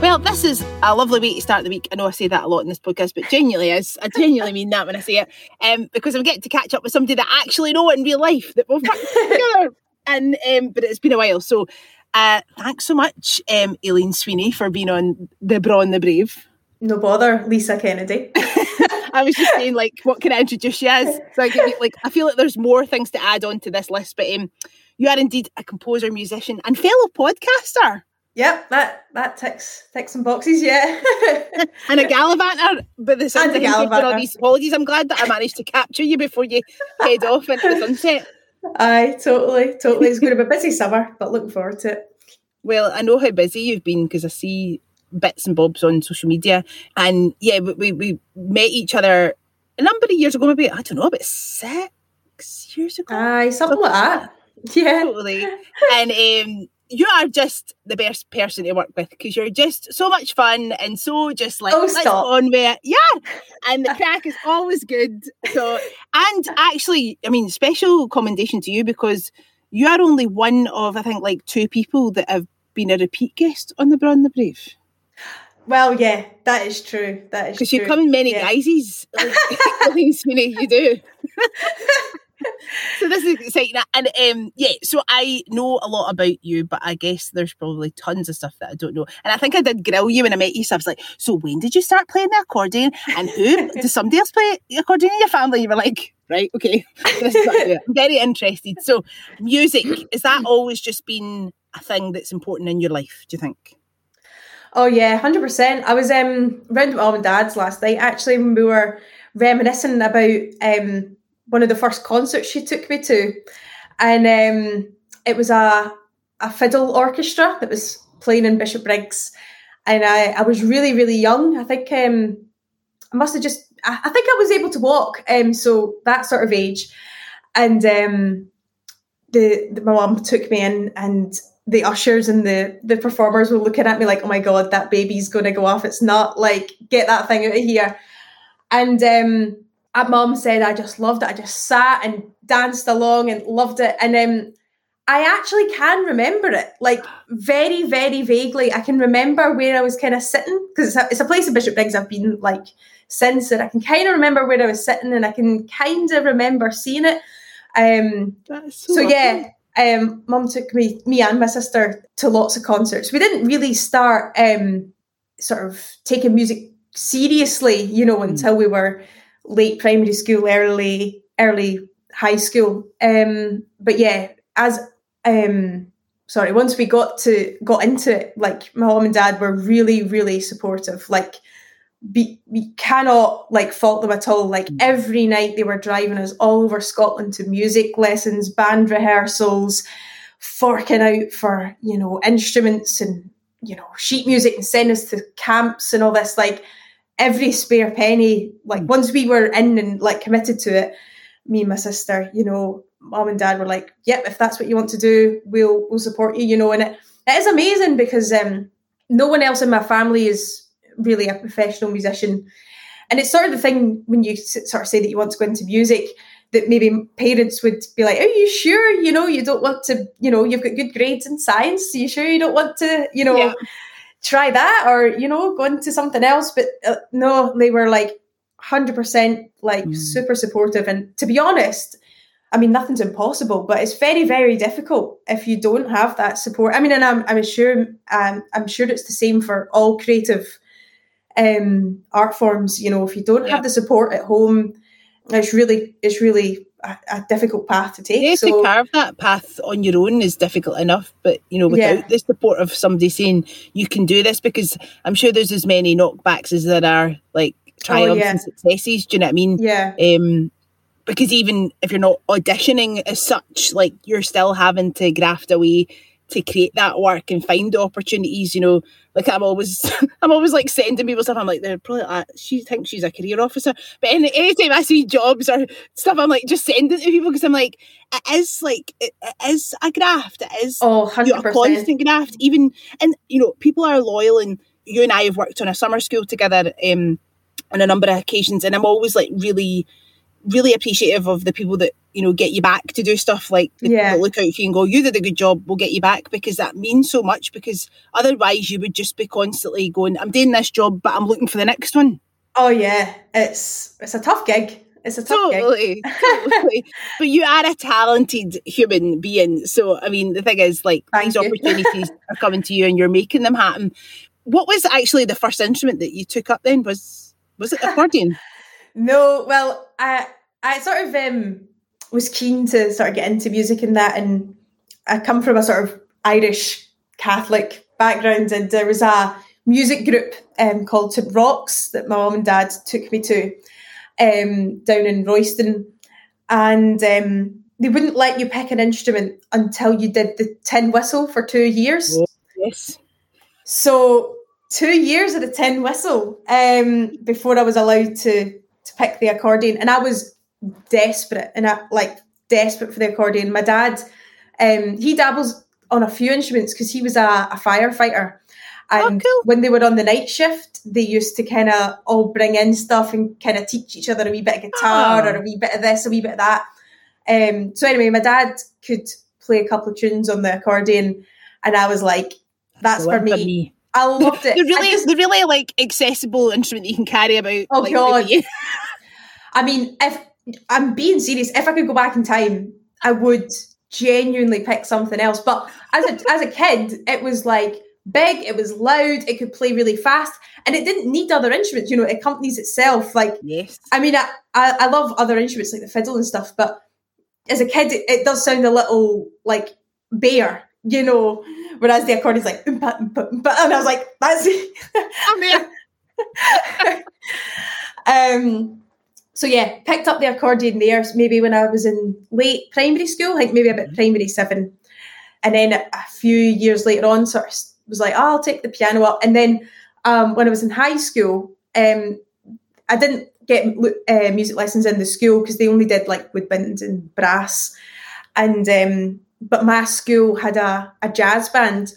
Well, this is a lovely way to start the week. I know I say that a lot in this podcast, but genuinely is. I genuinely mean that when I say it. Um, because I'm getting to catch up with somebody that I actually know in real life that we've worked together. And um, but it's been a while. So uh, thanks so much, um, Aileen Sweeney, for being on The Braw and the Brave. No bother, Lisa Kennedy. I was just saying, like, what can I introduce you as? So I like, I feel like there's more things to add on to this list, but um, you are indeed a composer, musician, and fellow podcaster. Yep, that that ticks ticks some boxes, yeah. and a gallivanter, but the same thing all these apologies. I'm glad that I managed to capture you before you head off into the sunset. Aye, totally, totally. It's going to be a busy summer, but looking forward to it. Well, I know how busy you've been because I see bits and bobs on social media, and yeah, we we met each other a number of years ago, maybe I don't know, about six years ago. Aye, something, like that. Yeah, totally. and um, you are just the best person to work with because you're just so much fun and so just like oh, stop. on with it. Yeah. And the crack is always good. So and actually, I mean, special commendation to you because you are only one of I think like two people that have been a repeat guest on the Braw and the Brave. Well, yeah, that is true. That is because you come in many yeah. guises. Like, you do. So this is exciting. And um, yeah, so I know a lot about you, but I guess there's probably tons of stuff that I don't know. And I think I did grill you when I met you. So I was like, so when did you start playing the accordion? And who does somebody else play the accordion in your family? You were like, right, okay. I'm very interested. So music, is that always just been a thing that's important in your life, do you think? Oh yeah, hundred percent. I was um round with mom and dad's last night actually when we were reminiscing about um one of the first concerts she took me to, and um, it was a a fiddle orchestra that was playing in Bishopbriggs, and I I was really really young. I think um, I must have just I, I think I was able to walk, um, so that sort of age, and um, the, the my mum took me in and the ushers and the the performers were looking at me like, oh my god, that baby's going to go off. It's not like get that thing out of here. And um, mom said I just loved it. I just sat and danced along and loved it. And um, I actually can remember it, like very, very vaguely. I can remember where I was kind of sitting because it's, it's, a place in Bishopbriggs I've been like since, and I can kind of remember where I was sitting, and I can kind of remember seeing it. Um, so, so yeah, um, mum took me, me and my sister to lots of concerts. We didn't really start um, sort of taking music seriously, you know, mm. until we were late primary school, early early high school. Um, but yeah, as um, sorry, once we got to got into it, like my mom and dad were really really supportive. Like be, we cannot like fault them at all. Like mm. every night they were driving us all over Scotland to music lessons, band rehearsals, forking out for you know instruments and you know sheet music and send us to camps and all this like every spare penny. Like mm. once we were in and like committed to it, me and my sister, you know, mom and dad were like, "Yep, if that's what you want to do, we'll we'll support you." You know, and it, it is amazing because um, no one else in my family is really a professional musician, and it's sort of the thing when you sort of say that you want to go into music. That maybe parents would be like, "Are you sure? You know, you don't want to. You know, you've got good grades in science. Are you sure you don't want to? You know, yeah try that or you know go into something else but uh, no they were like 100% like mm. super supportive and to be honest i mean nothing's impossible but it's very very difficult if you don't have that support i mean and i'm, I'm sure um, i'm sure it's the same for all creative um, art forms you know if you don't yeah. have the support at home it's really it's really a, a difficult path to take. Yeah, so, to carve that path on your own is difficult enough, but you know, without yeah. the support of somebody saying you can do this, because I'm sure there's as many knockbacks as there are like triumphs oh, yeah. and successes. Do you know what I mean? Yeah. Um, because even if you're not auditioning as such, like you're still having to graft away to create that work and find opportunities. You know, like I'm always, I'm always like sending people stuff. I'm like, they're probably like, she thinks she's a career officer. But any, anytime I see jobs or stuff, I'm like, just send it to people because I'm like, it is like, it, it is a graft. It is oh, 100%. You know, a constant graft. Even, and you know, people are loyal and you and I have worked on a summer school together um, on a number of occasions. And I'm always like really, really appreciative of the people that you know get you back to do stuff like yeah. look out for you and go you did a good job we'll get you back because that means so much because otherwise you would just be constantly going i'm doing this job but i'm looking for the next one oh yeah it's it's a tough gig it's a tough totally, gig. totally. but you are a talented human being so i mean the thing is like Thank these you. opportunities are coming to you and you're making them happen what was actually the first instrument that you took up then was was it accordion no well i i sort of um was keen to sort of get into music and that. And I come from a sort of Irish Catholic background, and there was a music group um, called Tip Rocks that my mum and dad took me to um, down in Royston. And um, they wouldn't let you pick an instrument until you did the tin whistle for two years. Oh, yes. So two years of the tin whistle um, before I was allowed to to pick the accordion, and I was desperate and I, like desperate for the accordion. My dad, um, he dabbles on a few instruments because he was a, a firefighter. Oh, and oh, cool. when they were on the night shift, they used to kind of all bring in stuff and kind of teach each other a wee bit of guitar oh. or a wee bit of this, a wee bit of that. Um, so anyway, my dad could play a couple of tunes on the accordion, and I was like, "That's for me. for me." I loved it. They're really, just, they're really like accessible instrument that you can carry about. Oh like, god! I mean, if I'm being serious. If I could go back in time, I would genuinely pick something else. But as a as a kid, it was like big, it was loud, it could play really fast, and it didn't need other instruments. You know, it accompanies itself. Like, yes. I mean, I, I, I love other instruments like the fiddle and stuff, but as a kid, it, it does sound a little like bare, you know. Whereas the accordion's like, and I was like, that's it. I'm there. um, so yeah, picked up the accordion there maybe when I was in late primary school, like maybe about mm-hmm. primary seven. And then a few years later on, sort of was like, oh, I'll take the piano up. And then um, when I was in high school, um, I didn't get uh, music lessons in the school because they only did like woodwind and brass. And um, but my school had a, a jazz band,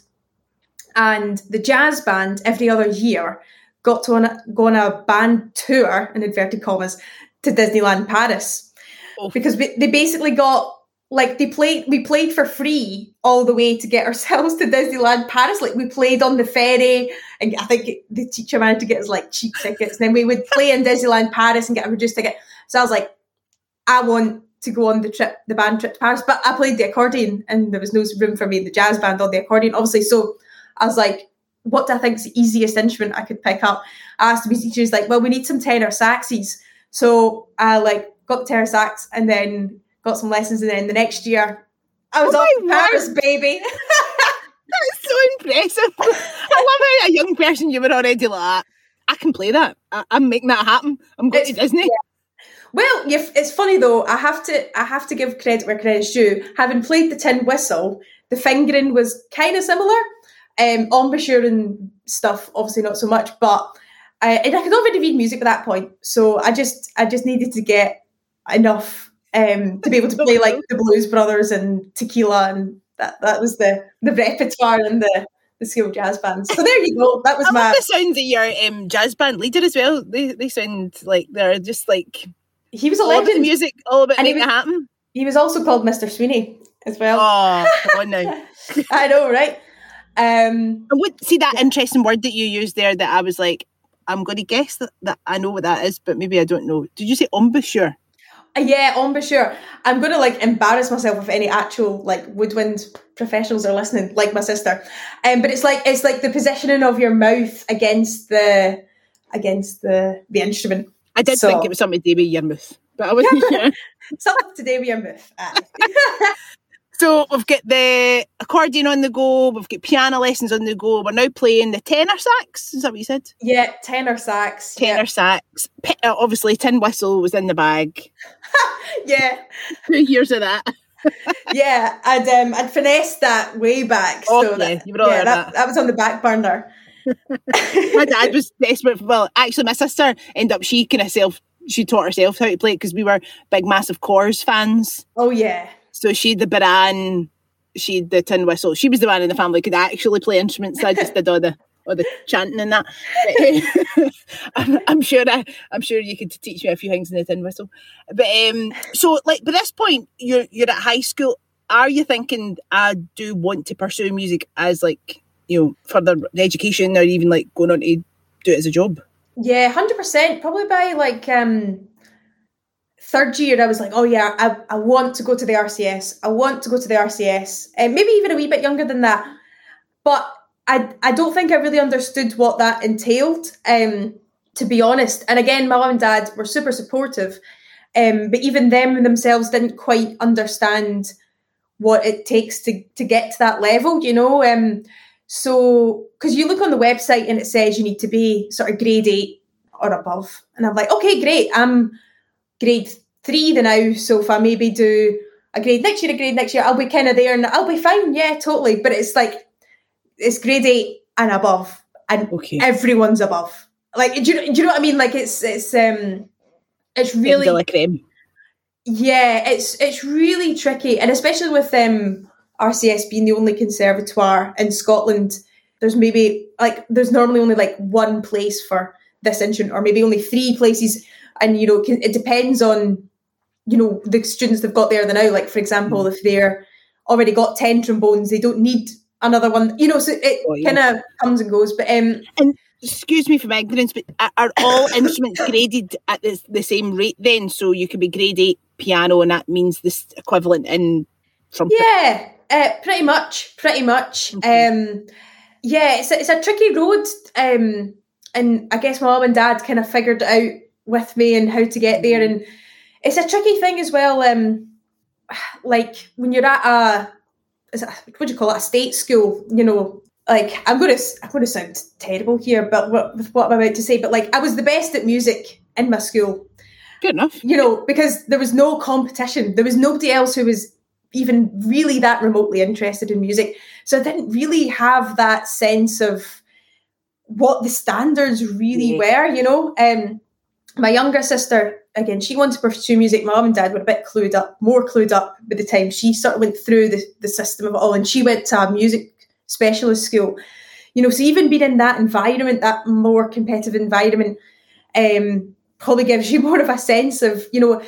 and the jazz band every other year got to on a, go on a band tour in inverted commas to Disneyland Paris oh. because we, they basically got like they played we played for free all the way to get ourselves to Disneyland Paris. Like we played on the ferry, and I think the teacher managed to get us like cheap tickets. And then we would play in Disneyland Paris and get a reduced ticket. So I was like, I want to go on the trip, the band trip to Paris. But I played the accordion, and there was no room for me in the jazz band on the accordion, obviously. So I was like, what do I think is the easiest instrument I could pick up? I asked the music teacher, like, well, we need some tenor saxes. So I like got the tenor sax and then got some lessons, and then the next year I was oh off to Paris, baby. That's so impressive. I love how a young person you were already like, I can play that. I- am making that happen. I'm going it's, to Disney. Yeah. Well, it's funny though. I have to I have to give credit where credit's due. Having played the tin whistle, the fingering was kind of similar. Um, embouchure and stuff, obviously not so much, but I, and I could already read music at that point, so I just I just needed to get enough um, to be able to play like the Blues Brothers and Tequila, and that that was the the repertoire and the the school jazz bands. So there you go. That was I my. Love the sound of your um, jazz band leader as well. They they sound like they're just like he was a legend. Music all about making it happen. He was also called Mr. Sweeney as well. Oh, come on now. I know, right? Um, I would see that interesting word that you used there. That I was like, I'm going to guess that, that I know what that is, but maybe I don't know. Did you say embouchure? Uh, yeah, embouchure. I'm going to like embarrass myself if any actual like woodwind professionals are listening, like my sister. Um, but it's like it's like the positioning of your mouth against the against the the instrument. I did so, think it was something to do with your mouth, but I wasn't sure. something to do with your mouth. So we've got the accordion on the go, we've got piano lessons on the go. We're now playing the tenor sax. Is that what you said? Yeah, tenor sax. Tenor yeah. sax. Uh, obviously, tin whistle was in the bag. yeah. Two years of that. yeah, I'd um, I'd finessed that way back. Oh, so yeah, that, you would all yeah, that, that. that was on the back burner. My dad was desperate. For, well, actually, my sister ended up she kind of self she taught herself how to play it because we were big, massive Corrs fans. Oh yeah, So she had the bodhrán, she had the tin whistle. She was the one in the family who could actually play instruments. I just did all the all the chanting and that. But, eh, I'm, I'm sure I, I'm sure you could teach me a few things in the tin whistle. But um, so like by this point, you're you're at high school. Are you thinking I do want to pursue music as like you know further education or even like going on to do it as a job? yeah, hundred percent. Probably by like um third year, I was like, oh yeah, I, I want to go to the RCS. I want to go to the RCS, and maybe even a wee bit younger than that. But I I don't think I really understood what that entailed. Um, to be honest, and again, my mum and dad were super supportive, um, but even them themselves didn't quite understand what it takes to to get to that level. You know, um, so because you look on the website and it says you need to be sort of grade eight or above, and I'm like, okay, great, I'm grade three the now. So if I maybe do a grade next year, a grade next year, I'll be kind of there and I'll be fine. Yeah, totally. But it's like it's grade eight and above, and Okay. everyone's above. Like, do you, do you know what I mean? Like, it's it's um, it's really Creme de la creme. yeah, it's it's really tricky, and especially with um, RCS being the only conservatoire in Scotland, there's maybe like there's normally only like one place for this instrument, or maybe only three places, and you know it depends on you know the students they've got there the now. Like for example, if they're already got ten trombones, they don't need another one. You know, so it Oh, yeah. kind of comes and goes. But um, Excuse me for my ignorance, but are- are all instruments graded at the, the same rate then? So you could be grade eight piano, and that means this equivalent in trumpet. Yeah, uh, pretty much, pretty much. Um, yeah, it's a, it's a tricky road, um, and I guess my mum and dad kind of figured it out with me and how to get there, and it's a tricky thing as well. Um, like when you're at a, is it, what do you call it, a state school, you know. Like I'm gonna, I'm gonna sound terrible here, but what, with what I'm about to say, but like I was the best at music in my school, Good enough. you know, because there was no competition. There was nobody else who was even really that remotely interested in music. So I didn't really have that sense of what the standards really were, you know. Um, my younger sister, again, she wanted to pursue music. My mum and dad were a bit clued up, more clued up by the time she sort of went through the, the system of it all. And she went to a music specialist school. You know, so even being in that environment, that more competitive environment, um, probably gives you more of a sense of, you know,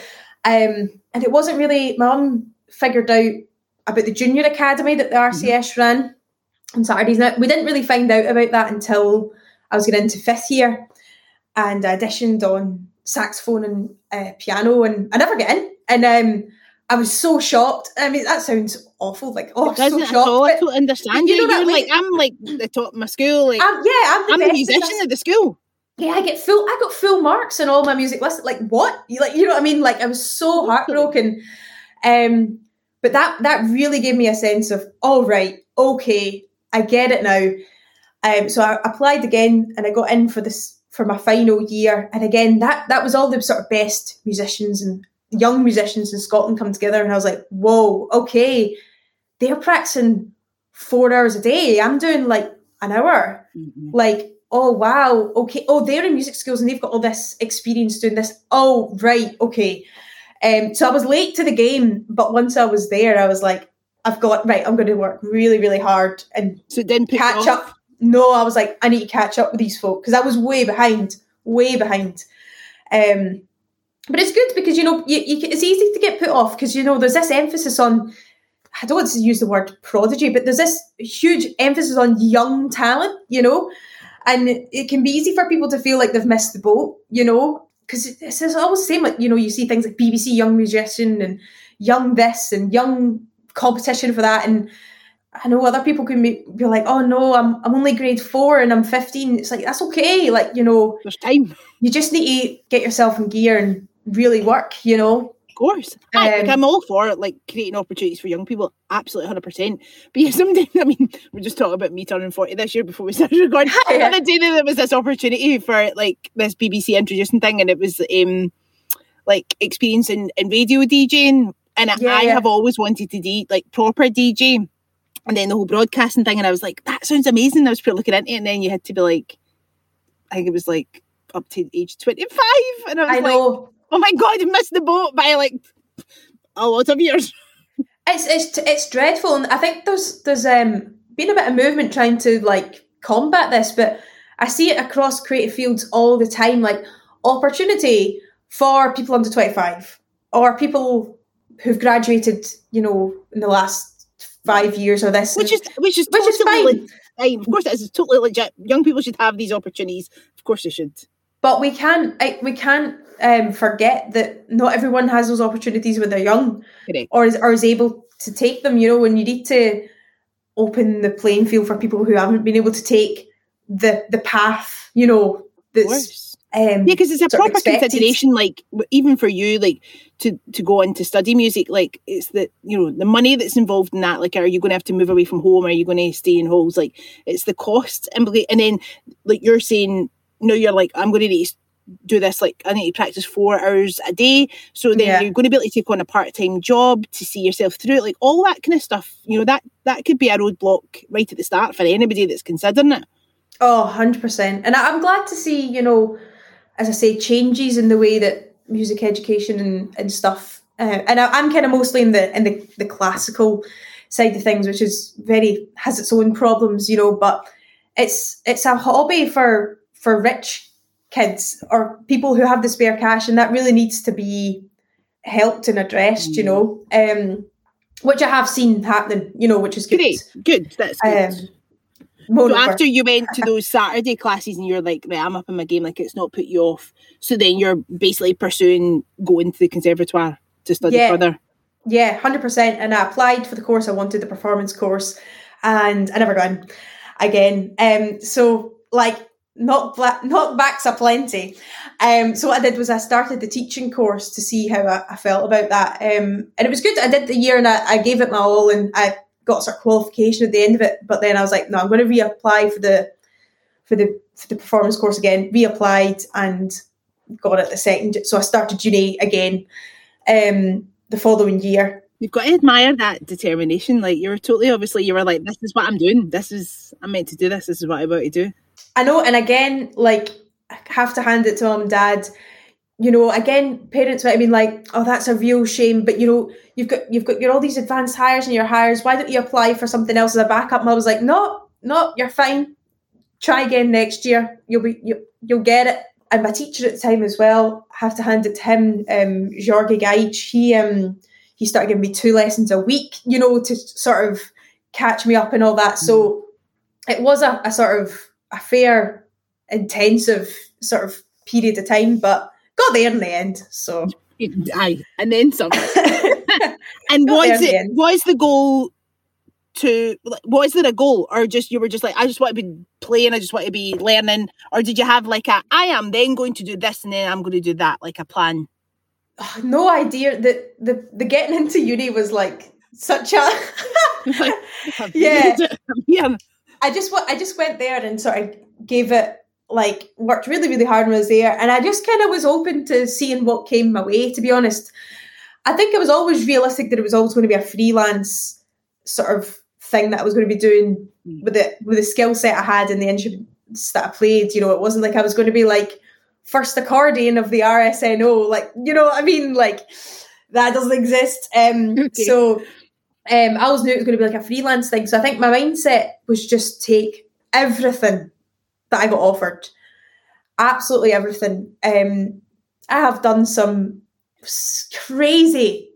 um, and it wasn't really, my mum figured out about the junior academy that the RCS ran on Saturdays. Now, we didn't really find out about that until I was getting into fifth year and I auditioned on saxophone and uh, piano and I never get in. And um, I was so shocked. I mean, that sounds awful. Like, oh, I'm so shocked. at all. I totally understand you you. know that You're way- like I'm like the top of my school. Like um, yeah, I'm the I'm the best at musician this. the school. yeah, I get full. I got full marks on all my music list. Like what? You like, you know what I mean? Like I was so heartbroken. Um, but that that really gave me a sense of, all right, okay, I get it now. Um, so I applied again, and I got in for this for my final year. And again, that that was all the sort of best musicians and young musicians in Scotland come together. And I was like, whoa, okay, they're practicing four hours a day. I'm doing like an hour like oh wow okay oh they're in music schools and they've got all this experience doing this oh right okay um so i was late to the game but once i was there i was like i've got right i'm going to work really really hard and So it didn't put you catch up. No i was like i need to catch up with these folk because i was way behind way behind. Um but it's good because you know you, you, it's easy to get put off because you know there's this emphasis on I don't want to use the word prodigy, but there's this huge emphasis on young talent, you know, and it can be easy for people to feel like they've missed the boat, you know, because it's, it's always the same. Like you know, you see things like BBC Young Musician and Young this and Young competition for that, and I know other people can be, be like, oh no, I'm I'm only grade four and I'm 15. It's like that's okay, like you know, There's time. you just need to get yourself in gear and really work, you know. Of course. Aye, like, Um, I'm all for like creating opportunities for young people. Absolutely, hundred percent. But yeah, sometimes I mean, we're just talking about me turning forty this year before we started recording. Yeah. The other day there was this opportunity for like this BBC introducing thing, and it was um like experiencing in radio DJing. And Yeah, I yeah. have always wanted to do like proper DJ. And then the whole broadcasting thing, and I was like, that sounds amazing. I was pretty looking into it, and then you had to be like, I think it was like up to age 25. And I was I like, know. Oh my God, you missed the boat by like a lot of years. It's it's it's dreadful, and I think there's there's um been a bit of movement trying to like combat this, but I see it across creative fields all the time, like opportunity for people under twenty five or people who've graduated, you know, in the last five years or this, Which is which is which is fine. le-. Of course, it is totally legit. Young people should have these opportunities. Of course, they should. But we can't we can't um, forget that not everyone has those opportunities when they're young, Correct. or is or is able to take them. You know, when you need to open the playing field for people who haven't been able to take the the path. You know, that's um, Yeah, because it's a proper expected. consideration. Like even for you, like to to go on to study music, like it's the you know the money that's involved in that. Like, are you going to have to move away from home? Are you going to stay in halls? Like, it's the cost. And and then like you're saying, no, you're like I'm going to need do this. Like, I need to practice four hours a day. So then Yeah. you're going to be able to take on a part time job to see yourself through it. Like all that kind of stuff. You know that that could be a roadblock right at the start for anybody that's considering it. Oh, 100%. And I- I'm glad to see, you know, as I say, changes in the way that music education and, and stuff. Uh, and I, I'm kind of mostly in the in the, the classical side of things, which is very has its own problems, you know. But it's it's a hobby for for rich kids or people who have the spare cash, and that really needs to be helped and addressed, you know. Um, which I have seen happening, you know, which is good. Great, good. That's good. Um, So after you went to those Saturday classes and you're like, right, I'm up in my game, like it's not put you off. So then you're basically pursuing going to the conservatoire to study Yeah. further. Yeah, hundred percent. And I applied for the course. I wanted the performance course, and I never got in again. Um, so like knock bla- knockbacks aplenty. Um, so what I did was I started the teaching course to see how I, I felt about that. Um, and it was good. I did the year and I, I gave it my all, and I got sort of qualification at the end of it. But then I was like, no, I'm going to reapply for the for the for the performance course again. Reapplied and got it the second. So I started uni again. Um, the following year. You've got to admire that determination. Like you were totally obviously you were like, This is what I'm doing. This is I'm meant to do this. This is what I'm about to do. I know, and again, like I have to hand it to mum and dad. You know, again, parents might have been like, "Oh, that's a real shame," but you know, you've got you've got your all these advanced hires and your hires. Why don't you apply for something else as a backup? I was like, "No, no, you're fine. Try again next year. You'll be you, you'll get it." And my teacher at the time as well, I have to hand it to him, um, Jorge Gaich. He um he started giving me two lessons a week, you know, to sort of catch me up and all that. So it was a, a sort of a fair, intensive sort of period of time, but got there in the end. So aye. And then some. And Got was the it end. was the goal to was there a goal or just you were just like I just want to be playing I just want to be learning or did you have like a I am then going to do this and then I'm going to do that like a plan no idea that the the getting into uni was like such a Yeah. yeah I just I just went there and sort of gave it like worked really really hard when I was there, and I just kind of was open to seeing what came my way. To be honest, I think it was always realistic that it was always going to be a freelance sort of thing that I was going to be doing Mm. with the with the skill set I had and the instruments that I played. You know, it wasn't like I was going to be like first accordion of the RSNO. Like you know, what I mean, like that doesn't exist. Um, Okay. so um, I always knew it was going to be like a freelance thing. So I think my mindset was just take everything that I got offered, absolutely everything. Um, I have done some crazy,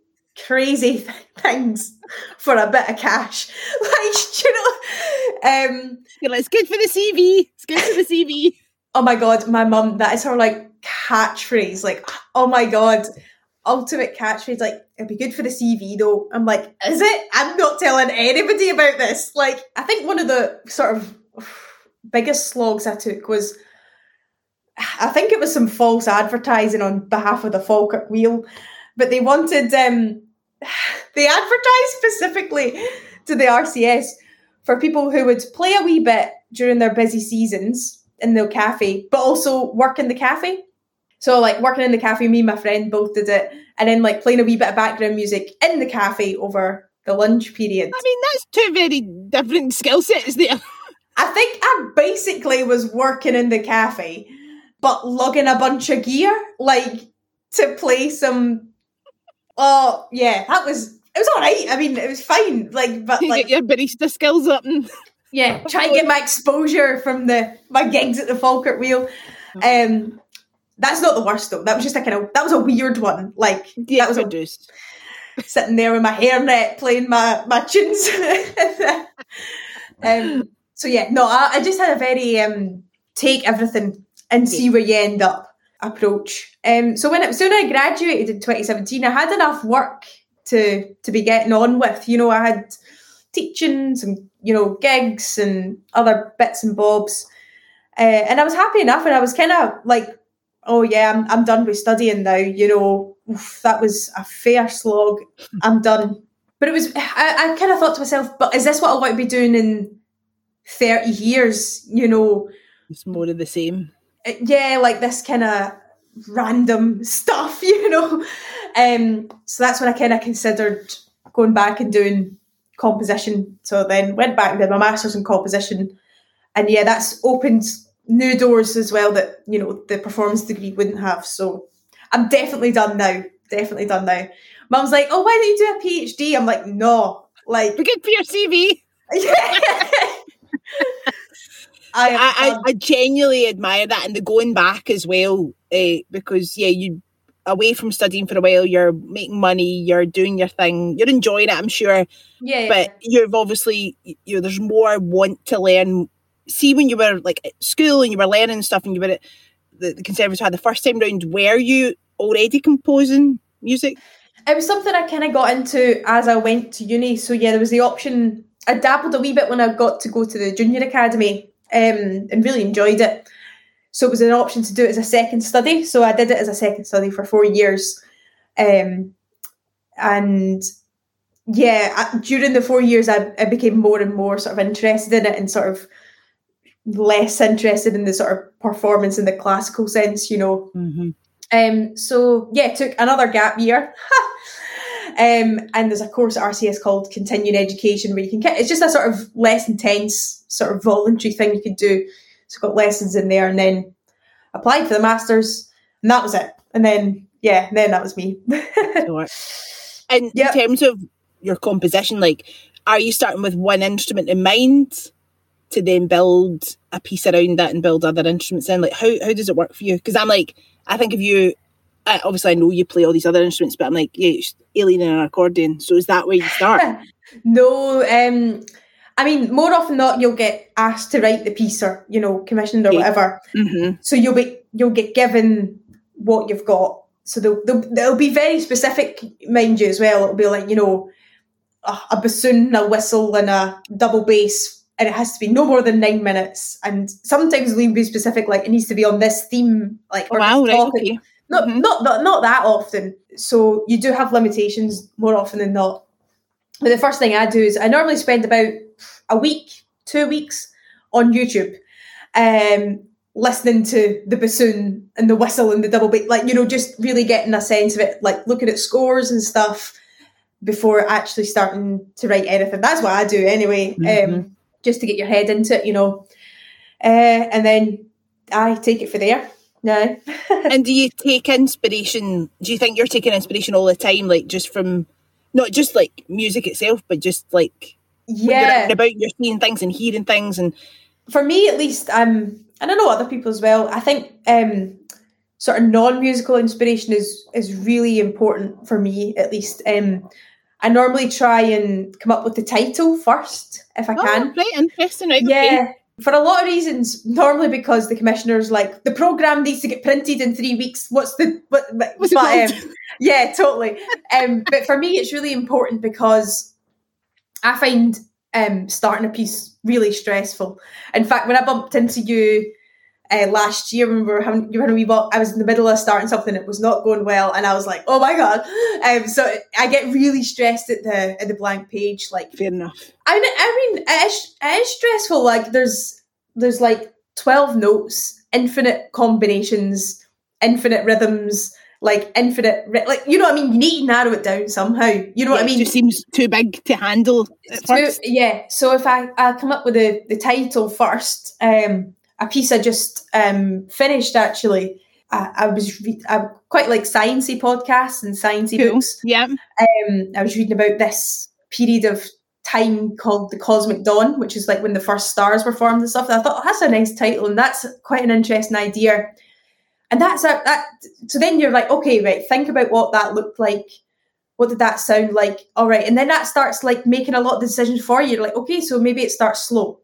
crazy things for a bit of cash. Like, you know, um, You're like, it's good for the CV it's good for the CV oh my god, my mum, that is her like catchphrase. Like, oh my god, ultimate catchphrase. Like, it'd be good for the CV though. I'm like, is it? I'm not telling anybody about this. Like, I think one of the sort of biggest slogs I took was. I think it was some false advertising on behalf of the Falkirk Wheel, but they wanted um they advertised specifically to the RCS for people who would play a wee bit during their busy seasons in the cafe, but also work in the cafe. So like working in the cafe, me and my friend both did it, and then like playing a wee bit of background music in the cafe over the lunch period. I mean, that's two very different skill sets there. I think I basically was working in the cafe, but lugging a bunch of gear, like to play some. Oh yeah, that was it was all right. I mean, it was fine. Like, but You like, get your barista skills up and yeah, try and get my exposure from the my gigs at the Falkirk Wheel. Um, that's not the worst though. That was just a kind of that was a weird one. Like yeah, that was a, sitting there with my hairnet playing my my tunes. um, so yeah, no, I, I just had a very um, take everything and see where you end up approach. Um, so when it, so when I graduated in 2017, I had enough work to to be getting on with. You know, I had teaching some you know gigs and other bits and bobs, uh, and I was happy enough. And I was kind of like, oh yeah, I'm I'm done with studying now. You know, Oof, that was a fair slog. I'm done. But it was I, I kind of thought to myself, but is this what I want to be doing in 30 years? You know, It's more of the same. uh, yeah, like this kind of random stuff, you know. Um, so that's when I kind of considered going back and doing composition. So then went back and did my masters in composition, and yeah, that's opened new doors as well that you know the performance degree wouldn't have. So I'm definitely done now. Definitely done now. Mum's like, "Oh, why don't you do a PhD?" I'm like, "No, like, But good for your CV. I, I, I. I genuinely admire that and the going back as well uh, because yeah you away from studying for a while you're making money you're doing your thing you're enjoying it i'm sure yeah, yeah. but you've obviously you know there's more want to learn see when you were like at school and you were learning stuff and you were at the, the conservatoire the first time round were you already composing music It was something I kind of got into as I went to uni. So yeah, there was the option. I dabbled a wee bit when I got to go to the junior academy, um, and really enjoyed it. So it was an option to do it as a second study. So I did it as a second study for four years, um, and yeah, during the four years, I, I became more and more sort of interested in it, and sort of less interested in the sort of performance in the classical sense, you know. mm-hmm. Um, so yeah, took another gap year. um, and there's a course at RCS called Continuing Education where you can get it's just a sort of less intense sort of voluntary thing you could do. So got lessons in there and then applied for the masters and that was it. And then yeah, then that was me. Sure. And Yep. in terms of your composition, like, are you starting with one instrument in mind to then build a piece around that and build other instruments in? Like, how, how does it work for you? Because I'm like, I think of you, I, obviously, I know you play all these other instruments, but I'm like, yeah, it's Aileen and an accordion. So is that where you start? no, um, I mean, more often than not, you'll get asked to write the piece or you know commissioned or whatever. hmm so you'll be you'll get given what you've got so they'll, they'll, they'll be very specific mind you as well it'll be like you know a, a bassoon a whistle and a double bass and it has to be no more than nine minutes. And sometimes we'll be specific like it needs to be on this theme like or wow, this right, okay. not, Mhm. not not not that often. So you do have limitations more often than not. But the first thing i do is i normally spend about a week two weeks on youtube um listening to the bassoon and the whistle and the double beat like you know just really getting a sense of it like looking at scores and stuff before actually starting to write anything. That's what i do anyway um just to get your head into it you know. Uh, and then i take it for there no and do you take inspiration? Do you think you're taking inspiration all the time, like just from not just like music itself, but just like when you're yeah. about, you're seeing things and hearing things, and for me at least um and i know other people as well i think um sort of non-musical inspiration is is really important for me at least. Um i normally try and come up with the title first if i oh, can. right, interesting, right? okay. yeah for a lot of reasons. Normally because the commissioner's like the program needs to get printed in three weeks. What's the what What's but, um, yeah totally. Um but for me it's really important because i find um starting a piece really stressful. In fact when i bumped into you uh, last year when we were having you were having a wee walk, I was in the middle of starting something it was not going well and I was like oh my god um so I get really stressed at the at the blank page like Fair enough. I mean, I mean, it is, it is stressful. Like, there's there's like twelve notes, infinite combinations, infinite rhythms, like infinite, like you know what I mean. You need to narrow it down somehow. You know yeah, what I mean? It just seems too big to handle. Too, yeah. So if I I come up with the the title first, um, a piece I just um finished actually. I, I was re- I quite like sciencey podcasts and sciencey Cool. books. Yeah. Um, I was reading about this period of time called the Cosmic Dawn, which is like when the first stars were formed and stuff. And I thought oh, that's a nice title, and that's quite an interesting idea. And that's a, that. So then you're like, okay, right. Think about what that looked like. What did that sound like? All right, and then that starts like making a lot of decisions for you. You're like, okay, so maybe it starts slow,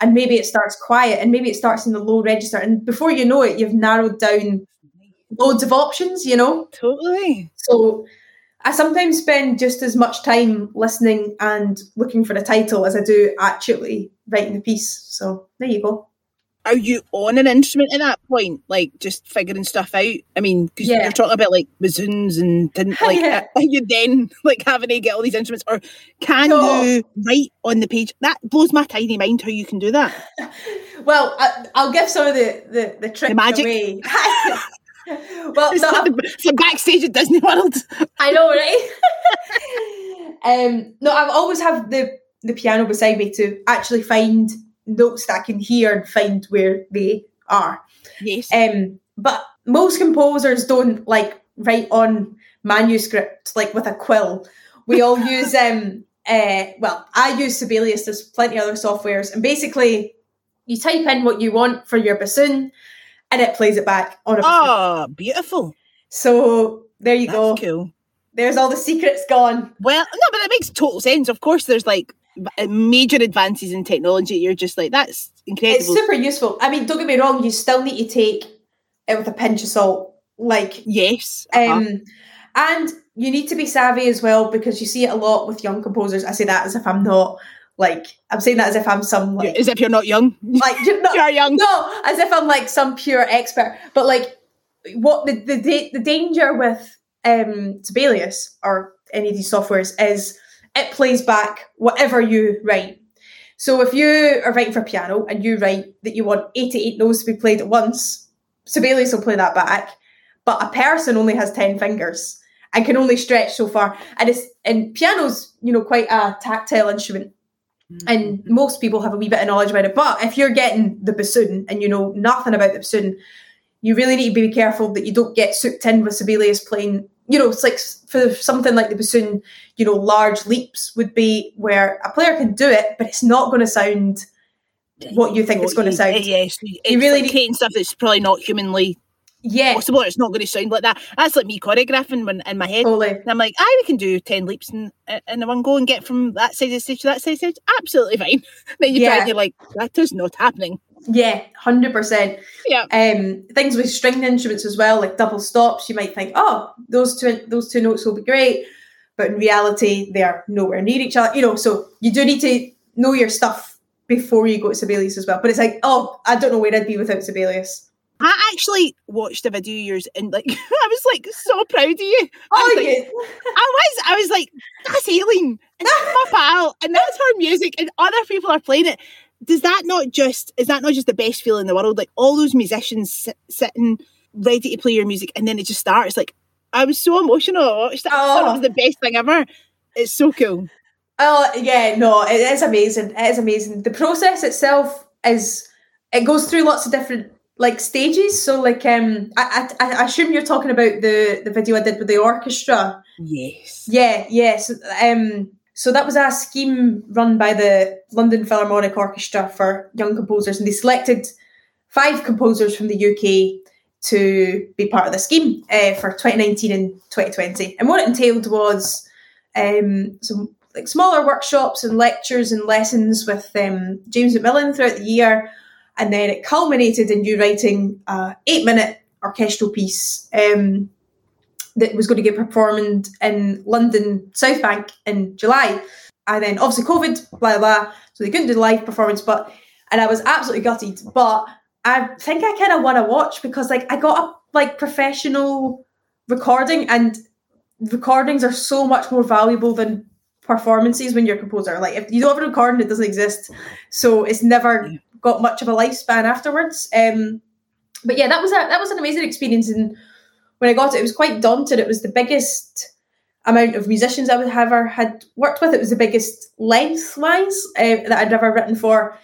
and maybe it starts quiet, and maybe it starts in the low register, and before you know it, you've narrowed down loads of options. You know, Totally. so I sometimes spend just as much time listening and looking for a title as I do actually writing the piece. So there you go. Are you on an instrument at that point, like just figuring stuff out? I mean, because Yeah. you're talking about like bassoons and didn't like Yeah. are you then like having to get all these instruments, or can No. you write on the page? That blows my tiny mind how you can do that. Well, I, I'll give some of the the, the tricks The magic. away. well, It's, no, the, it's the backstage at Disney World. I know, right? um, no, I always have the the piano beside me to actually find notes that I can hear and find where they are. Yes. Um, but most composers don't like write on manuscript like with a quill. We all use um uh well, I use Sibelius, there's plenty of other softwares, and basically you type in what you want for your bassoon and it plays it back on a bassoon. oh, beautiful. So there you That's go. cool. There's all the secrets gone. Well, no, but that makes total sense. Of course, there's like major advances in technology. You're just like, that's incredible. It's super useful. I mean, don't get me wrong, you still need to take it with a pinch of salt. Like yes. uh-huh. Um, and you need to be savvy as well because you see it a lot with young composers. I say that as if I'm not like I'm saying that as if I'm some like As if you're not young. like you're not, You're young. no, as if I'm like some pure expert. But like what the the the danger with um Sibelius or any of these softwares is it plays back whatever you write. So if you are writing for piano and you write that you want 88 notes to be played at once, Sibelius will play that back. But a person only has 10 fingers and can only stretch so far. And it's and piano's, you know, quite a tactile instrument mm-hmm. and most people have a wee bit of knowledge about it. But if you're getting the bassoon and you know nothing about the bassoon, you really need to be careful that you don't get souped in with Sibelius playing. You know, it's like for something like the bassoon, you know, large leaps would be where a player can do it, but it's not going to sound what you think it's going to sound. Yes, it's really really need- creating stuff that's probably not humanly Yeah, possible. It's not going to sound like that. That's like me choreographing when in my head. totally. And I'm like, I we can do ten leaps in, in one go and get from that side of the stage to that side of the stage. Absolutely fine. then you try and you're like, that is not happening. Yeah, hundred percent. Yeah. Um, things with stringed instruments as well, like double stops. You might think, oh, those two those two notes will be great, but in reality, they are nowhere near each other. You know, so you do need to know your stuff before you go to Sibelius as well. But it's like, oh, I don't know where I'd be without Sibelius. I actually watched a video of yours and like I was like so proud of you. I Oh, was like, yeah. I was, I was like, that's Aileen, and that's my pal, and that's her music, and other people are playing it. Does that not just is that not just the best feeling in the world? Like all those musicians sit, sitting ready to play your music, and then it just starts. Like I was so emotional. I watched that. I thought it Oh. was the best thing ever. It's so cool. Oh yeah, no, it is amazing. It is amazing. The process itself is it goes through lots of different like stages. So like um I I, I assume you're talking about the the video I did with the orchestra. Yes. Yeah, yes. Um so that was a scheme run by the London Philharmonic Orchestra for young composers and they selected five composers from the UK to be part of the scheme uh, for 2019 and 2020. And what it entailed was um, some like smaller workshops and lectures and lessons with um, James MacMillan throughout the year, and then it culminated in you writing a eight-minute orchestral piece um, that was going to get performed in London South Bank in July, and then obviously COVID, blah blah, blah so they couldn't do the live performance, but and I was absolutely gutted, but I think I kind of want to watch because like I got a like professional recording and recordings are so much more valuable than performances when you're a composer. Like if you don't have a recording, it doesn't exist. So it's never got much of a lifespan afterwards. Um, but yeah, that was a that was an amazing experience. And when I got it, it was quite daunting. It was the biggest amount of musicians I would ever had worked with. It was the biggest lengthwise uh, that I'd ever written for.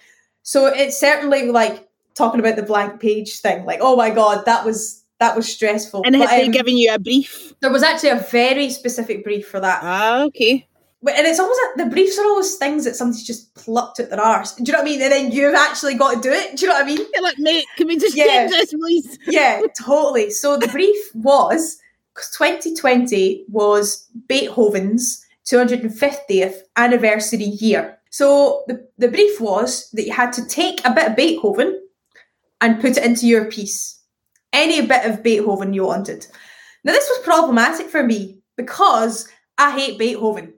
So it's certainly like talking about the blank page thing. Like, oh my god, that was that was stressful. And had they um, given you a brief? There was actually a very specific brief for that. Ah, okay. And it's almost like the briefs are always things that somebody's just plucked at their arse. Do you know what I mean? And then you've actually got to do it. Do you know what I mean? You're like, mate, can we just yeah. this, please? yeah, totally. So the brief was 2020 was Beethoven's 250th anniversary year. So the, the brief was that you had to take a bit of Beethoven and put it into your piece. Any bit of Beethoven you wanted. Now, this was problematic for me because I hate Beethoven.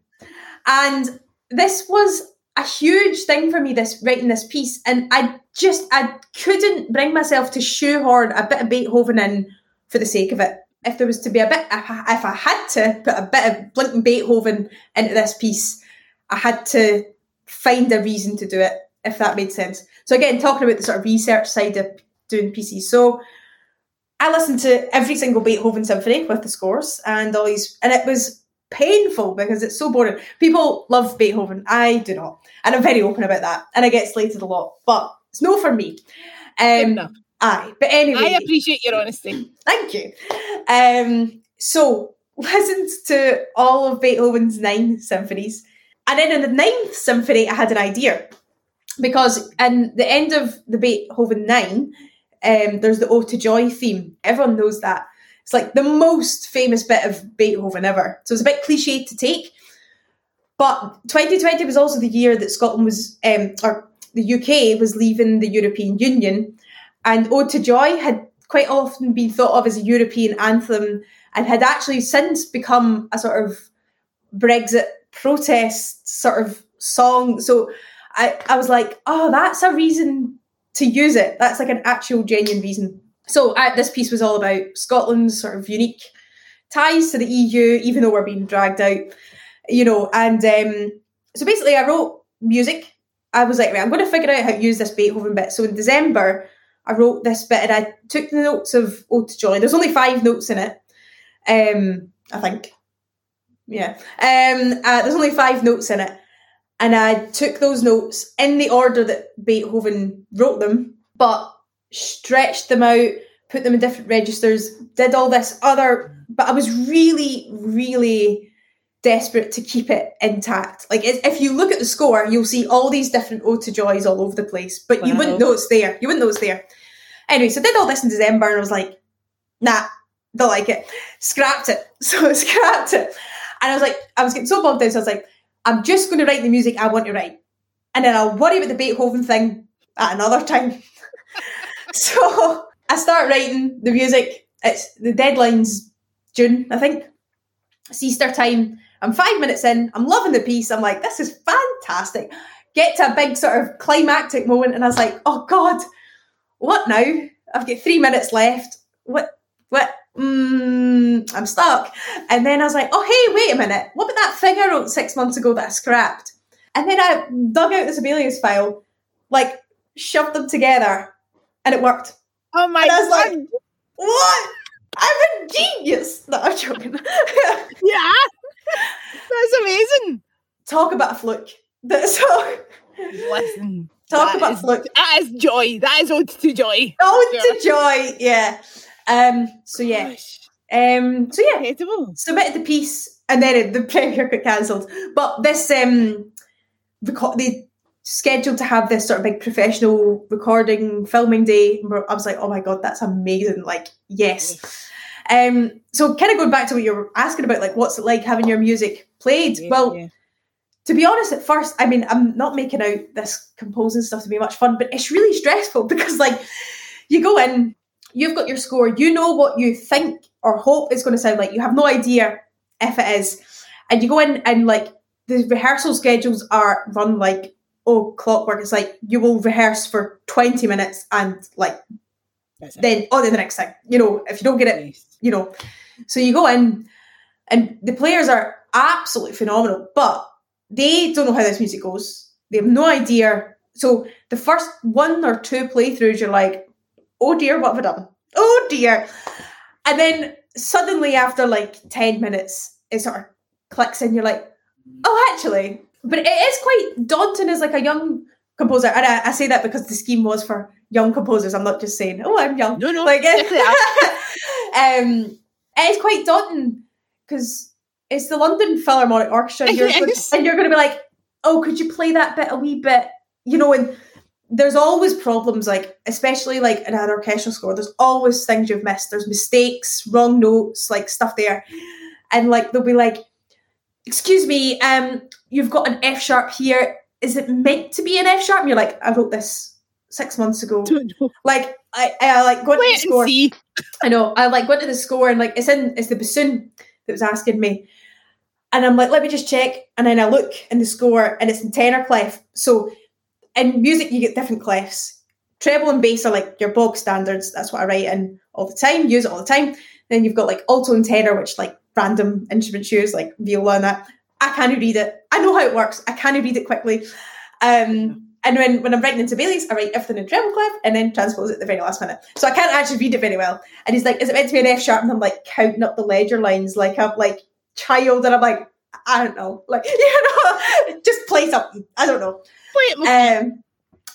And this was a huge thing for me, this writing this piece. And I just I couldn't bring myself to shoehorn a bit of Beethoven in for the sake of it. If there was to be a bit if I, had to put a bit of blinking Beethoven into this piece, I had to find a reason to do it, if that made sense. So again, talking about the sort of research side of doing pieces. So I listened to every single Beethoven symphony with the scores and all these, and it was painful because it's so boring. People love Beethoven. I do not. And I'm very open about that. And I get slated a lot, but it's no for me. Um, aye. But anyway. I appreciate your honesty. Thank you. Um, so listened to all of Beethoven's nine symphonies. And then in the ninth symphony, I had an idea. Because in the end of the Beethoven nine, um, there's the Ode to Joy theme. Everyone knows that. It's like the most famous bit of Beethoven ever. So it's a bit cliche to take. But 2020 was also the year that Scotland was, um, or the UK was leaving the European Union. And Ode to Joy had quite often been thought of as a European anthem and had actually since become a sort of Brexit protest sort of song. So I, I was like, oh, that's a reason to use it. That's like an actual genuine reason so uh, this piece was all about Scotland's sort of unique ties to the EU, even though we're being dragged out, you know. And um, so basically, I wrote music. I was like, right, I'm going to figure out how to use this Beethoven bit. So in December, I wrote this bit and I took the notes of Ode to Joy. There's only five notes in it, um, I think. Yeah. Um, uh, there's only five notes in it. And I took those notes in the order that Beethoven wrote them, but stretched them out, put them in different registers, did all this other, but I was really, really desperate to keep it intact. Like if you look at the score, you'll see all these different to joys all over the place, but wow. you wouldn't know it's there. You wouldn't know it's there. Anyway, so I did all this in December, and I was like, nah, don't like it. Scrapped it. So I scrapped it, and I was like, I was getting so bogged down. So I was like, I'm just going to write the music I want to write, and then I'll worry about the Beethoven thing at another time. so I start writing the music. It's the deadline's June, I think. It's Easter time. I'm five minutes in. I'm loving the piece. I'm like, this is fantastic. Get to a big sort of climactic moment, and I was like, oh God, what now? I've got three minutes left. What? What? Mm, I'm stuck. And then I was like, oh, hey, wait a minute. What about that thing I wrote six months ago that I scrapped? And then I dug out the Sibelius file, like shoved them together, and it worked. Oh my and I was God. like, what? I'm a genius. No, I'm joking. yeah. That's amazing. Talk about a fluke. That's so, Listen. Talk about is, fluke. That is joy. That is ode to joy. Ode to joy. Yeah. Um. So yeah. Um. So yeah. Incredible. Submitted the piece, and then the premiere got cancelled. But this um, record they scheduled to have this sort of big professional recording filming day. I was like oh my god that's amazing. Like yes. Um so kind of going back to what you were asking about like what's it like having your music played? Yeah, well yeah. to be honest at first i mean i'm not making out this composing stuff to be much fun but it's really stressful because like you go in you've got your score you know what you think or hope it's going to sound like. You have no idea if it is. And you go in and like the rehearsal schedules are run like oh clockwork it's like you will rehearse for 20 minutes and like then on to the next thing you know if you don't get it you know so you go in and the players are absolutely phenomenal but they don't know how this music goes they have no idea so the first one or two playthroughs you're like oh dear, what have I done? Oh dear. And then suddenly, after like 10 minutes, it sort of clicks in. You're like, oh, actually. But it is quite daunting as like a young composer. And I, I say that because the scheme was for young composers. I'm not just saying, oh, I'm young. No, no. Like, um, it's quite daunting because it's the London Philharmonic Orchestra, and you're, Yes. and you're going to be like, oh, could you play that bit a wee bit? You know, and there's always problems, like especially like in an orchestral score. There's always things you've missed. There's mistakes, wrong notes, like stuff there, and like they'll be like, excuse me, um, you've got an F sharp here. Is it meant to be an F sharp? And you're like, I wrote this six months ago. Like I, I like go to the score. see. I know. I like went to the score and like it's in it's the bassoon that was asking me. And I'm like, let me just check. And then I look in the score and it's in tenor clef. So in music you get different clefs. Treble and bass are like your bog standards. That's what I write in all the time, use it all the time. Then you've got like alto and tenor, which like random instrument use, like viola and that. I can't read it. I know how it works. I can't read it quickly. Um, and when, when I'm writing in Sibelius, I write everything in treble clef and then transpose it at the very last minute. So I can't actually read it very well. And he's like, is it meant to be an F sharp? And I'm like counting up the ledger lines like I'm like child and I'm like, I don't know. Like, you know, just play something. I don't know. Wait, Um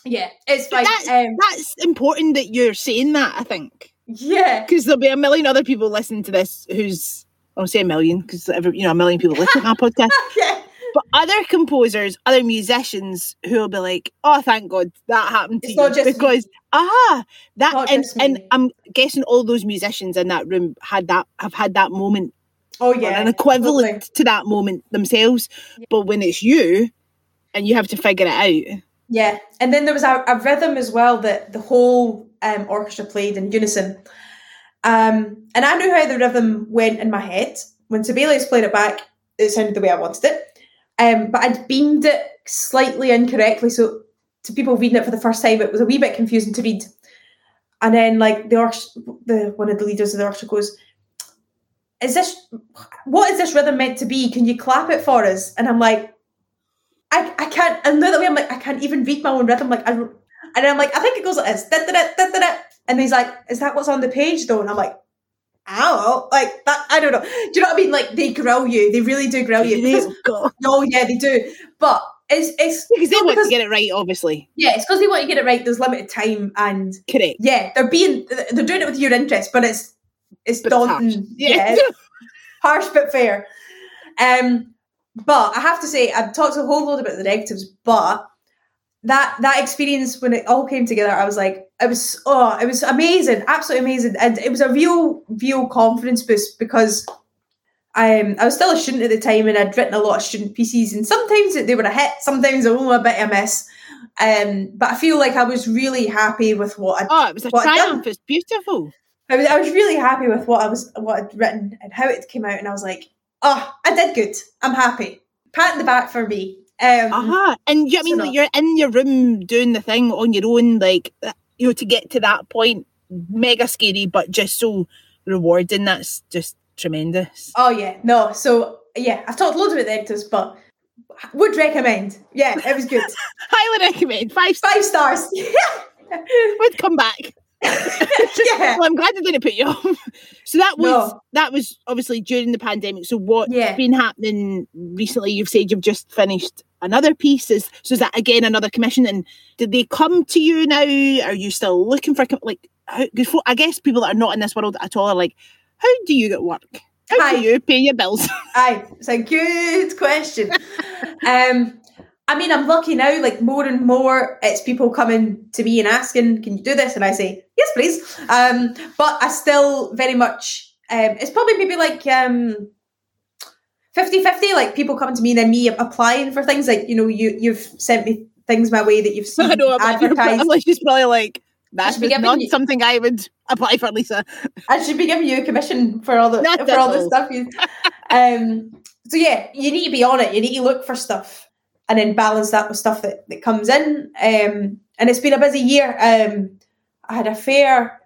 yeah, it's fine. that's, Um, that's important that you're saying that, I think. yeah. Because there'll be a million other people listening to this who's, I'll say a million, because you know, a million people listen to my podcast. Yeah. But other composers, other musicians who will be like, "Oh, thank God that happened to It's you," not just me. because ah, that and, and I'm guessing all those musicians in that room had that have had that moment Oh yeah. an equivalent totally. to that moment themselves. But when it's you, and you have to figure it out, Yeah, and then there was a, a rhythm as well that the whole um, orchestra played in unison. Um, and I knew how the rhythm went in my head. When Sibelius played it back, it sounded the way I wanted it. Um, but I'd beamed it slightly incorrectly, so to people reading it for the first time, it was a wee bit confusing to read. And then, like the the one of the leaders of the orchestra goes, "Is this what is this rhythm meant to be? Can you clap it for us?" And I'm like, I, I can't. And now that way, I'm like, I can't even read my own rhythm. Like, I, and I'm like, I think it goes like this. Da, da, da. And he's like, is that what's on the page though? And I'm like, ow. Like that. I don't know. Do you know what I mean? Like they grill you. They really do grill you. Because, because no, yeah, they do. But it's it's because they want because- to get it right, obviously. yeah, it's because they want to get it right. There's limited time, and Correct. yeah, they're being they're doing it with your interest, but it's it's But it's harsh. Yeah. yeah, harsh but fair. Um, but I have to say, I've talked a whole load about the negatives, but that that experience when it all came together, I was like, it was oh, it was amazing, absolutely amazing, and it was a real, real confidence boost because. Um, I was still a student at the time, and I'd written a lot of student pieces, and sometimes they were a hit, sometimes oh, a bit of a miss. Um, but I feel like I was really happy with what I'd Oh, it was a triumph. It's beautiful. I was I was really happy with what I was what I'd written and how it came out, and I was like, oh, I did good. I'm happy. Pat in the back for me. Um, Uh-huh. And you, I mean, so like, you're in your room doing the thing on your own, like, you know, to get to that point, mega scary, but just so rewarding. That's just tremendous. Oh yeah, no. So yeah, I've talked loads about the editors, but would recommend. Yeah, it was good. Highly recommend. Five stars. Five stars. Would come back. yeah. Well, I'm glad they didn't put you off. So that was No. that was obviously during the pandemic. So what's Yeah. been happening recently? You've said you've just finished another piece. Is so is that again another commission? And did they come to you now? Are you still looking for like? How, I guess people that are not in this world at all are like, how do you get work? How Hi. do you pay your bills? Aye, it's a good question. um, I mean, I'm lucky now. Like more and more, it's people coming to me and asking, "Can you do this?" And I say, "Yes, please." Um, but I still very much. Um, it's probably maybe like um, 50-50, Like people coming to me and then me applying for things. Like you know, you you've sent me things my way that you've seen I know, advertised. probably, she's probably like, that's not you- something I would apply for, Lisa. I should be giving you a commission for all the Not for all the stuff you. Um, so yeah, you need to be on it. You need to look for stuff and then balance that with stuff that, that comes in. Um, and it's been a busy year. Um, I had a fair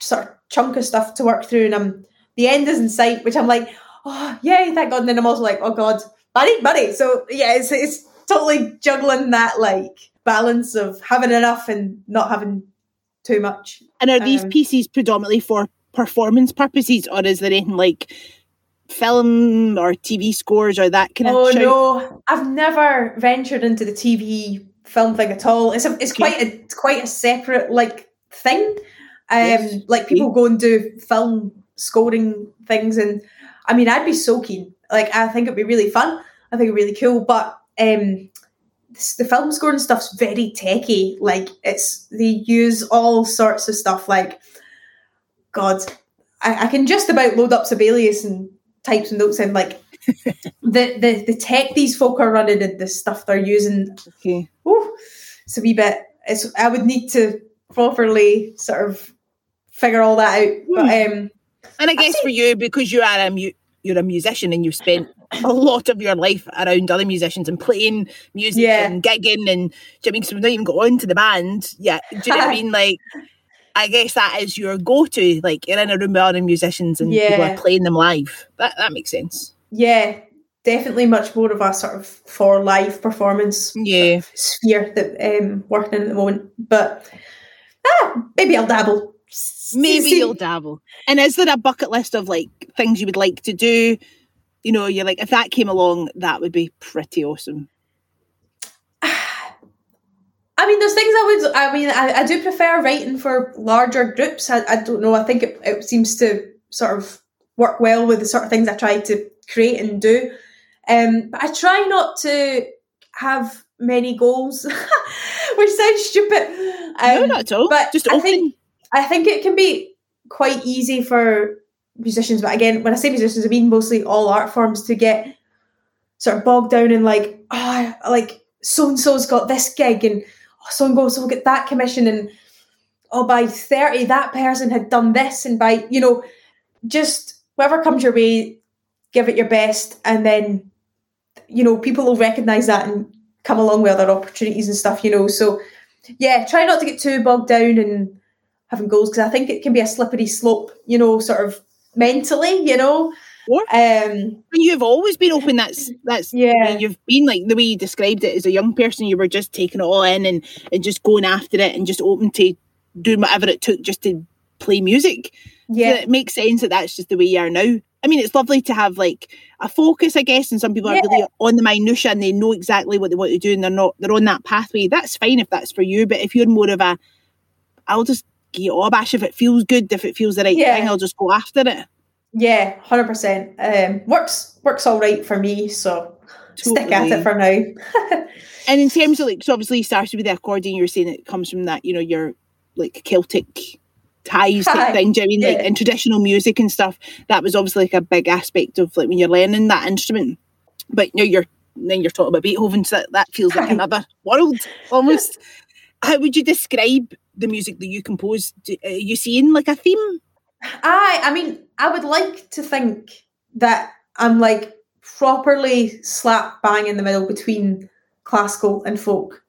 sort of chunk of stuff to work through, and I'm the end is in sight, which I'm like, oh yay, thank God. And then I'm also like, oh God, money, money. So yeah, it's it's totally juggling that like balance of having enough and not having too much. And are these Um, pieces predominantly for performance purposes, or is there anything like film or TV scores or that kind Oh of? shout? no, I've never ventured into the TV film thing at all. It's a, it's quite a it's quite a separate like thing. Um, Yes. like people go and do film scoring things, and I mean, I'd be so keen. Like, I think it'd be really fun. I think it'd be really cool. But um, this, the film scoring stuff's very techy. Like, it's they use all sorts of stuff. Like, God, I, I can just about load up Sibelius and type some notes in. Like, the, the the tech these folk are running and the stuff they're using Okay. Ooh, it's a wee bit. It's I would need to properly sort of figure all that out. But um, And I guess for you, because you are a mu- you're a musician and you've spent a lot of your life around other musicians and playing music Yeah. and gigging and do you know I mean? So we've not even got on to the band yet. Do you know what I mean? Like, I guess that is your go-to. Like you're in a room with other musicians and people are playing them live. That that makes sense. yeah, definitely much more of a sort of for live performance Yeah. sphere that um working in at the moment. But ah, maybe I'll dabble. Maybe you'll dabble. And is there a bucket list of like things you would like to do? You know, you're like, if that came along, that would be pretty awesome. I mean, there's things I would. I mean, I, I do prefer writing for larger groups. I, I don't know. I think it, it seems to sort of work well with the sort of things I try to create and do. Um, but I try not to have many goals, which sounds stupid. no, Um, not at all. but Just I think I think it can be quite easy for musicians, but again, when I say musicians, I mean mostly all art forms to get sort of bogged down in like, oh, like so and so's got this gig, and oh, so and so will get that commission, and oh, by thirty, that person had done this, and by you know, just whatever comes your way, give it your best, and then you know people will recognize that and come along with other opportunities and stuff, you know. So yeah, try not to get too bogged down and having goals because I think it can be a slippery slope, you know, sort of mentally, you know. Um, And you've always been open. That's that's Yeah. You've been like the way you described it as a young person. You were just taking it all in and and just going after it and just open to doing whatever it took just to play music. So yeah, it makes sense that that's just the way you are now. I mean, it's lovely to have like a focus, I guess, and some people Yeah. are really on the minutia and they know exactly what they want to do and they're not they're on that pathway. That's fine if that's for you, but if you're more of a, I'll just get all bash if it feels good, if it feels the right Yeah. thing, I'll just go after it. yeah, hundred percent. Um, works works all right for me, so stick at it for now. And in terms of like, so obviously you started with the accordion, you were saying it comes from that, you know, your like Celtic ties type thing. Do you know I mean? Like yeah. in traditional music and stuff, that was obviously like a big aspect of like when you're learning that instrument. But now you're then you're talking about Beethoven, so that, that feels like another world almost. How would you describe the music that you compose? Do, are you seeing like a theme? I, I mean, I would like to think that I'm like properly slap bang in the middle between classical and folk.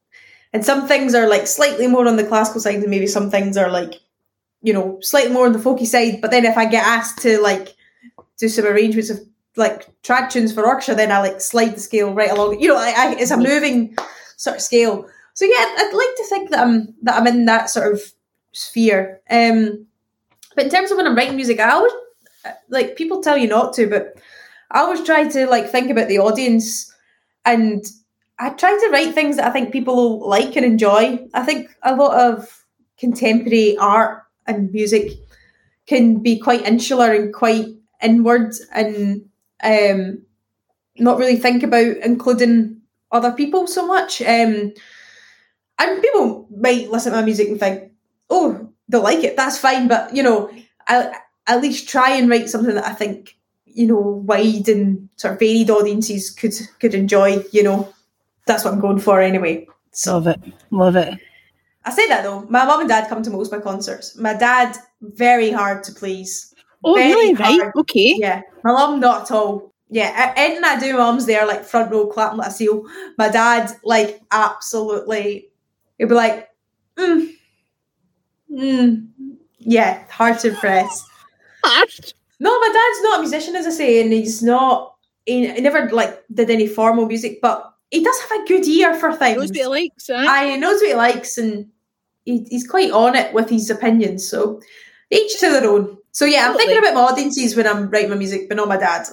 And some things are like slightly more on the classical side, and maybe some things are like, you know, slightly more on the folky side. But then if I get asked to like do some arrangements of like trad tunes for orchestra, then I like slide the scale right along. You know, I, I, it's a moving sort of scale. So yeah, I'd like to think that I'm that I'm in that sort of sphere. Um, but in terms of when I'm writing music, I always like people tell you not to, but I always try to like think about the audience and I try to write things that I think people will like and enjoy. I think a lot of contemporary art and music can be quite insular and quite inward and um, not really think about including other people so much. Um, and people might listen to my music and think, oh, they'll like it. That's fine. But, you know, I at least try and write something that I think, you know, wide and sort of varied audiences could could enjoy, you know. That's what I'm going for anyway. Love it, love it. I say that though. My mum and dad come to most of my concerts. My dad, very hard to please. Oh, Very really? Right? Okay. Yeah. My mum, not at all. Yeah. Anything I do, my mum's there, like front row, clapping like a seal. My dad, like, absolutely, he'd be like, mm, mm, yeah, hard to impress. Harsh. No, my dad's not a musician, as I say, and he's not. He, he never like did any formal music, but he does have a good ear for things. Knows what he likes, right? I he knows what he likes, and he, he's quite on it with his opinions. So each to their own. So yeah, I'm thinking about my audiences when I'm writing my music, but not my dad.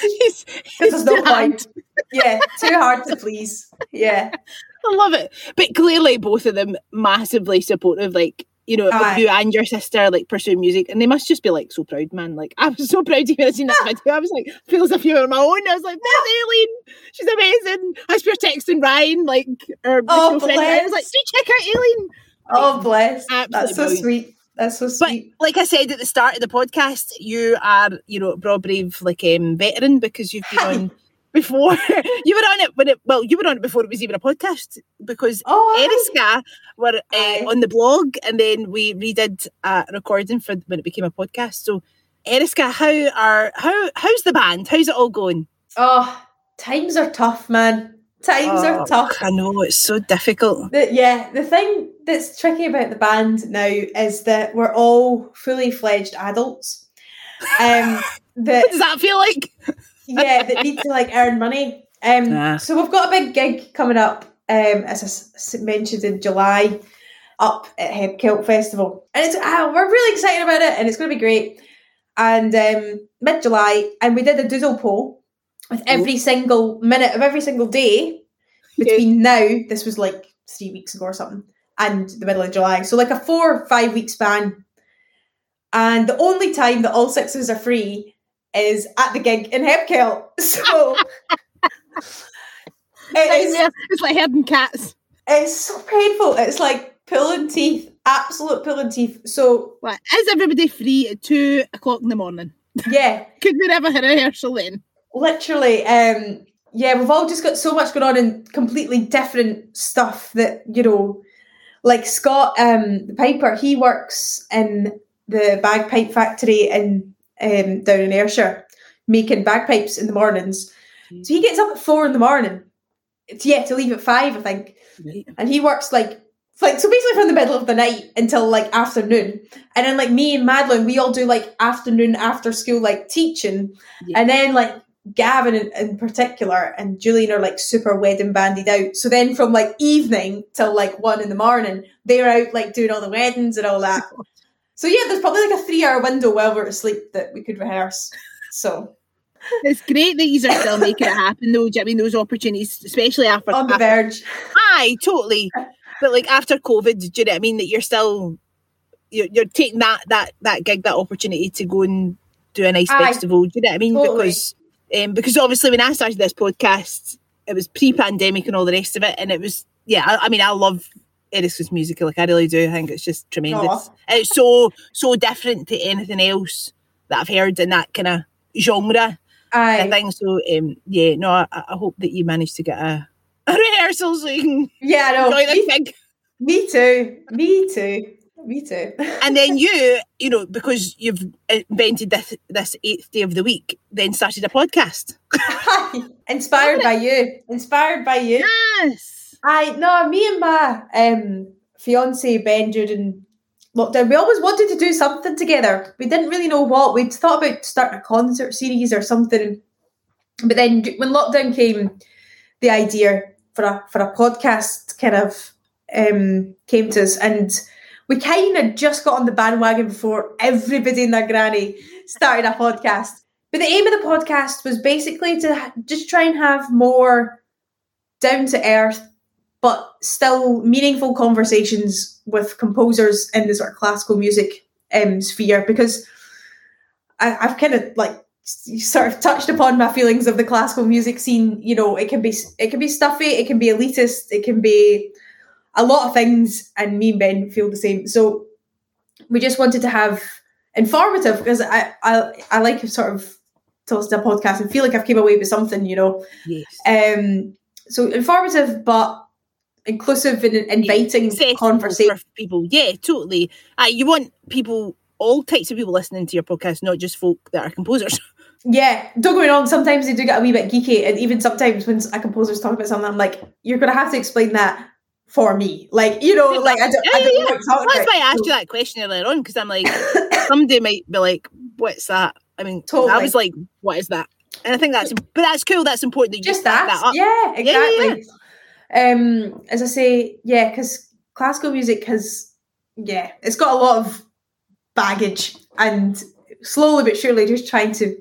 He's- Because there's no point. Yeah, too hard to please. Yeah. I love it. But clearly, both of them massively supportive. Like you know, Aye. you and your sister like pursue music, and they must just be like so proud, man. Like I was so proud to hear seen that video. I was like, feel as if you were my own. I was like, there's Aileen. She's amazing. I was texting Ryan, like our Oh, friend. I was like, do check out Aileen. Oh bless. Absolutely That's so brilliant. sweet. That's so sweet. But like I said at the start of the podcast, you are, you know, Broad Brave like um veteran because you've been on before. you were on it when it well, you were on it before it was even a podcast because Oh. Eriska were uh, on the blog and then we redid a recording for when it became a podcast. So Eriska, how are how how's the band? How's it all going? Oh, times are tough, man. Times Oh, are tough. I know it's so difficult. The, yeah, the thing that's tricky about the band now is that we're all fully fledged adults. Um, What that does that feel like? Yeah, that need to like earn money. Um, Yeah. so we've got a big gig coming up. Um, as I mentioned in July, up at HebCelt Festival, and it's ah, we're really excited about it, and it's going to be great. And um, mid July, and we did a doodle poll with every single minute of every single day between now. This was like three weeks ago or something, and the middle of July. So like a four or five week span. And the only time that all six of us are free is at the gig in HebCelt. So it is, Nightmare. It's like herding cats. it's so painful. It's like pulling teeth, absolute pulling teeth. So is everybody free at two o'clock in the morning? yeah, Could we never have a rehearsal then? literally, um, yeah, we've all just got so much going on and completely different stuff that, you know, like Scott, um, the piper, he works in the bagpipe factory in um, down in Ayrshire, making bagpipes in the mornings. So he gets up at four in the morning. It's yeah to leave at five, I think. Right. and he works like like so basically from the middle of the night until like afternoon and then like me and madeline we all do like afternoon after school like teaching Yeah. and then like gavin in, in particular and julian are like super wedding bandied out so then from like evening till like one in the morning they're out like doing all the weddings and all that so yeah there's probably like a three hour window while we're asleep that we could rehearse so It's great that you are still making it happen, though. Do you know I mean those opportunities, especially after, on the after verge Aye, totally. But like after COVID, do you know what I mean? That you're still you're, you're taking that that that gig, that opportunity to go and do a nice Aye, festival. Do you know what I mean? totally. Because um, because obviously when I started this podcast, it was pre-pandemic and all the rest of it, and it was yeah. I, I mean, I love Eriska's music. Like I really do. I think it's just tremendous. Aw. And it's so so different to anything else that I've heard in that kind of genre. I think so. Um, yeah, no, I, I hope that you manage to get a, a rehearsal so you can yeah I know enjoy the me, me too me too me too And then you, you know, because you've invented this this eighth day of the week, then started a podcast. Inspired by you. Inspired by you. Yes. I no, me and my um fiance Ben during lockdown, we always wanted to do something together. We didn't really know what. We'd thought about starting a concert series or something. But then when lockdown came, the idea for a for a podcast kind of um came to us and we kind of just got on the bandwagon before everybody in their granny started a podcast. But the aim of the podcast was basically to just try and have more down to earth, but still meaningful conversations with composers in the sort of classical music um, sphere. Because I, I've kind of like sort of touched upon my feelings of the classical music scene. You know, it can be it can be stuffy, it can be elitist, it can be a lot of things, and me and Ben feel the same. So we just wanted to have informative because I I, I like sort of to listen to a podcast and feel like I've came away with something, you know. Yes. Um, so informative but inclusive and inviting conversation. for people. Yeah, totally. Uh, you want people, all types of people listening to your podcast, not just folk that are composers. Yeah, don't get me wrong. Sometimes they do get a wee bit geeky, and even sometimes when a composer's talking about something, I'm like, "You're going to have to explain that for me." Like, you know, like I don't, I Yeah, don't yeah, That's about. why I asked you that question earlier on because I'm like, somebody might be like, "What's that?" I mean, I was like, "What is that?" And I think that's, but that's cool. That's important that you Just that, that up. yeah, Yeah, yeah, exactly. Um, as I say, yeah, because classical music has, yeah, it's got a lot of baggage and slowly but surely just trying to,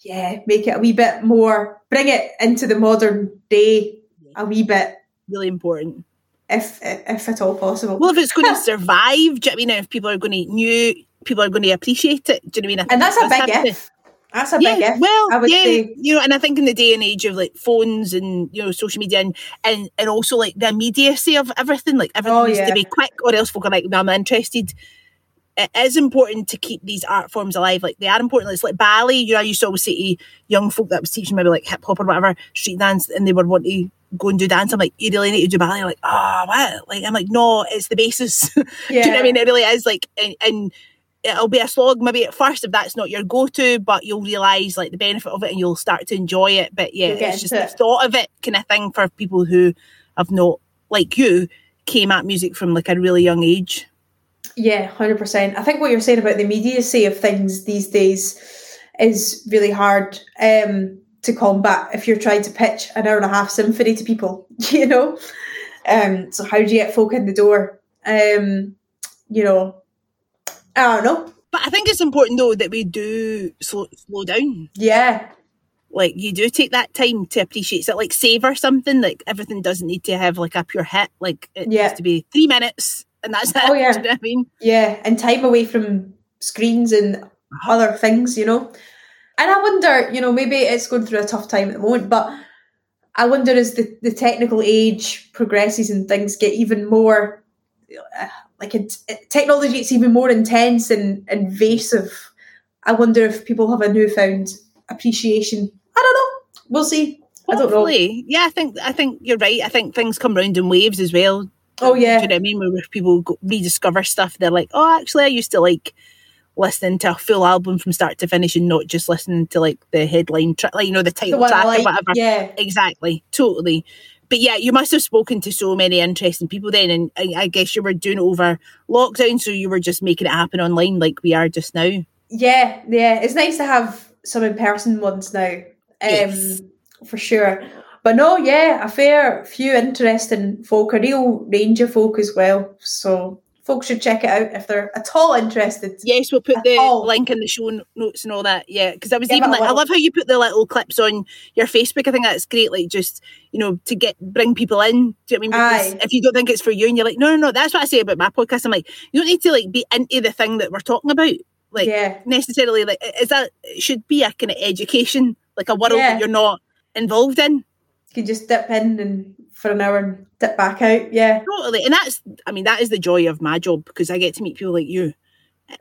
yeah, make it a wee bit more, bring it into the modern day a wee bit. Really important. If, if at all possible. Well, if it's going to survive, do you know what I mean? If people are going to new, people are going to appreciate it. Do you know what I mean? I and that's a big if. That's a yeah, big if. Well, I would yeah, say. you know, and I think in the day and age of like phones and you know social media and and, and also like the immediacy of everything, like everything Oh, needs yeah. to be quick, or else folk are like, "No, I'm interested." It is important to keep these art forms alive. Like they are important. It's like ballet. You know, I used to always say to young folk that was teaching maybe like hip hop or whatever, street dance, and they would want to go and do dance. I'm like, you really need to do ballet. Like, oh, what? Like, I'm like, no, it's the basis. do you know what I mean? It really is like, and, and it'll be a slog maybe at first if that's not your go-to, but you'll realise like the benefit of it and you'll start to enjoy it. But yeah, it's just into the thought of it kind of thing for people who have not, like you, came at music from like a really young age. Yeah, hundred percent. I think what you're saying about the immediacy of things these days is really hard um, to combat if you're trying to pitch an hour and a half symphony to people. You know, um, so how do you get folk in the door? Um, you know, Ah, I don't know. But I think it's important though that we do slow, slow down. Yeah, Like you do take that time to appreciate it, like savor something. Like everything doesn't need to have like a pure hit. Like it Yeah. needs to be three minutes and that's oh, it. Oh, yeah. You know I mean? yeah, and time away from screens and uh-huh. other things. You know, and I wonder, you know, maybe it's going through a tough time at the moment, but I wonder as the, the technical age progresses and things get even more uh, like it, technology gets even more intense and invasive. I wonder if people have a newfound appreciation. I don't know. We'll see. I don't know. Yeah, I think I think you're right. I think things come round in waves as well. Oh yeah Do you know what I mean? Where people go, rediscover stuff, they're like, oh, actually, I used to like listening to a full album from start to finish and not just listening to like the headline, track like you know, the the title I track like. or whatever. Yeah, Exactly, totally. But yeah, you must have spoken to so many interesting people then, and I, I guess you were doing it over lockdown, so you were just making it happen online like we are just now. yeah, yeah. It's nice to have some in person ones now. Um, Yes. for sure. But no, yeah, a fair few interesting folk, a real range of folk as well. So folks should check it out if they're at all interested. Yes, we'll put the all. link in the show notes and all that. Yeah, because I was Give even like, I love how you put the little clips on your Facebook. I think that's great. Like, just you know, to get bring people in. Do you know what I mean? Because if you don't think it's for you, and you're like, no, no, no, that's what I say about my podcast. I'm like, you don't need to like be into the thing that we're talking about. Like yeah, necessarily, like is that it should be a kind of education, like a world Yeah. that you're not involved in. You can just dip in and for an hour and dip back out. Yeah, Totally. And that's, I mean, that is the joy of my job because I get to meet people like you,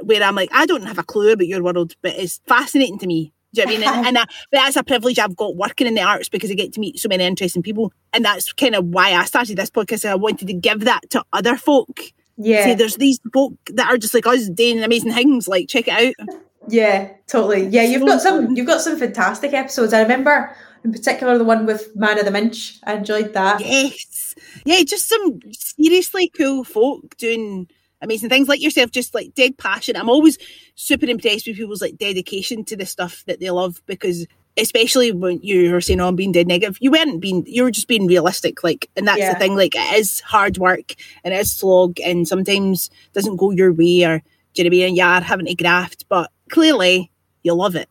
where I'm like, I don't have a clue about your world, but it's fascinating to me. Do you know what I mean? And, and I, that's a privilege I've got working in the arts because I get to meet so many interesting people. And that's kind of why I started this podcast. I wanted to give that to other folk. yeah, Say there's these folk that are just like us doing amazing things. Like, check it out. yeah, totally. Yeah, you've So got some. You've got some fantastic episodes. I remember in particular the one with Man of the Minch. I enjoyed that. Yes. Yeah, just some seriously cool folk doing amazing things like yourself, just like dead passion. I'm always super impressed with people's like dedication to the stuff that they love because especially when you were saying, Oh, I'm being dead negative, you weren't being you were just being realistic. Like and that's Yeah. the thing, like it is hard work and it is slog and sometimes doesn't go your way or do you know what I mean? And you are having to graft, but clearly you love it.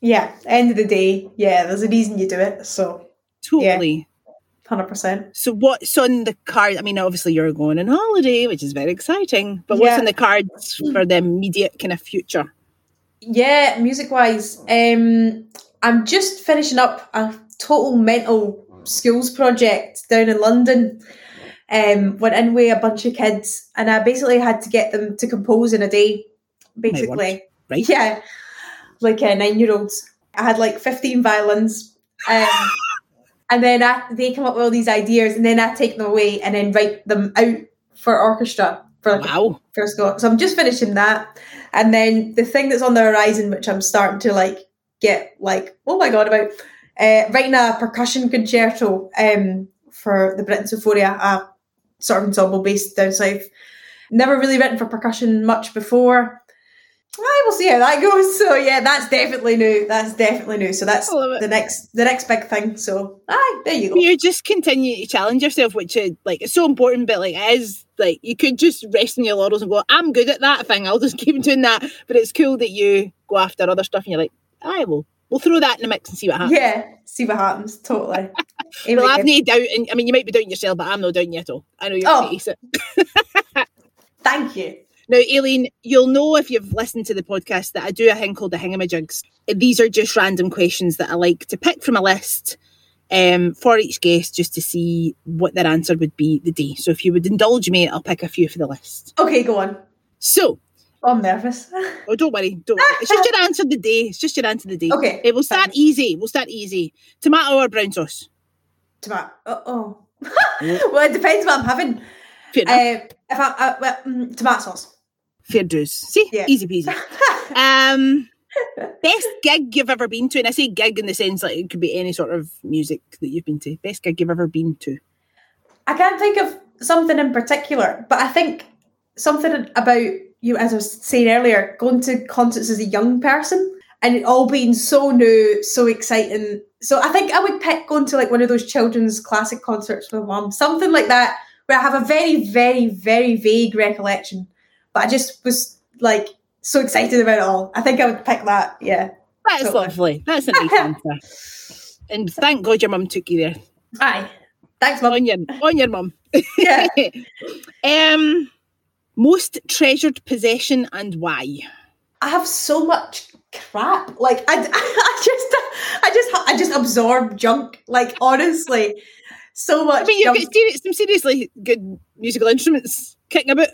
Yeah, end of the day, yeah, there's a reason you do it. So, Totally. hundred percent. So what's on the card? I mean, obviously you're going on holiday, which is very exciting. But what's Yeah. on the cards for the immediate kind of future? Yeah, music wise, um, I'm just finishing up a total mental skills project down in London. Um, went in with a bunch of kids, and I basically had to get them to compose in a day. Basically, Right? yeah, like uh, nine year olds. I had like 15 violins. Um, and then I, they come up with all these ideas, and then I take them away and then write them out for orchestra for like a Wow. first go. So I'm just finishing that. And then the thing that's on the horizon, which I'm starting to like get like, oh my god, about uh, writing a percussion concerto um, for the Britten Sinfonia, a sort of ensemble based down south. Never really written for percussion much before. I will see how that goes. So yeah, that's definitely new. That's definitely new. So that's I love it. the next the next big thing. So aye, there you go. You just continue to challenge yourself, which is like it's so important, but like it is like you could just rest in your laurels and go, I'm good at that thing, I'll just keep doing that. But it's cool that you go after other stuff and you're like, I will we'll throw that in the mix and see what happens. Yeah, see what happens. Totally. Well, I've no doubt, and I mean, you might be doubting yourself, but I'm not doubting you at all. I know you're Oh. ace it. Thank you. Now, Aileen, you'll know if you've listened to the podcast that I do a thing called the Hingamajigs. These are just random questions that I like to pick from a list um, for each guest just to see what their answer would be the day. So if you would indulge me, I'll pick a few for the list. Okay, go on. So, Oh, I'm nervous. oh, don't worry, don't worry. It's just your answer the day. It's just your answer the day. Okay, It will start easy. We'll start easy. Tomato or brown sauce? Tomato. Uh oh. well, it depends what I'm having. Uh, if I, uh, well, mm, tomato sauce. Fair dues. See? yeah. Easy peasy. Um, best gig you've ever been to, and I say gig in the sense like it could be any sort of music that you've been to. Best gig you've ever been to. I can't think of something in particular, but I think something about you, as I was saying earlier, going to concerts as a young person and it all being so new, so exciting. So I think I would pick going to like one of those children's classic concerts with mum, something like that, where I have a very, very, very vague recollection, but I just was like so excited about it all. I think I would pick that. Yeah. That's Totally. lovely. That's a nice answer. And thank God your mum took you there. Aye. Thanks, mum. On your on your mum. Yeah. um most treasured possession and why? I have so much crap. Like I, I just, I just, I just absorb junk. Like honestly, so much. I mean you've junk. got serious, some seriously good musical instruments kicking about.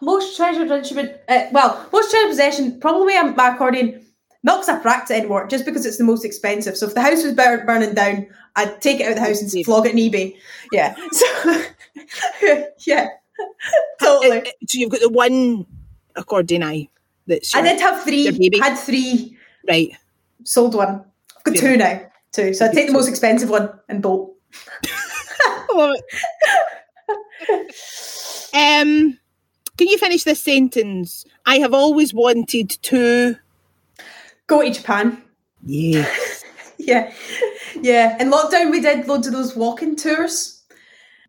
Most treasured instrument. Uh, well, most treasured possession. Probably my accordion. Not because I practice it anymore, just because it's the most expensive. So if the house was bur- burning down, I'd take it out of the house and flog it on eBay. Yeah. So yeah, totally. Uh, uh, So you've got the one accordion eye that's I did have three. Had three. right. Sold one. I've got Yeah. two now. Two. So I take the most expensive one and bolt. Love it. um, can you finish this sentence? I have always wanted to. Go to Japan. Yeah. Yeah, yeah. In lockdown, we did loads of those walking tours,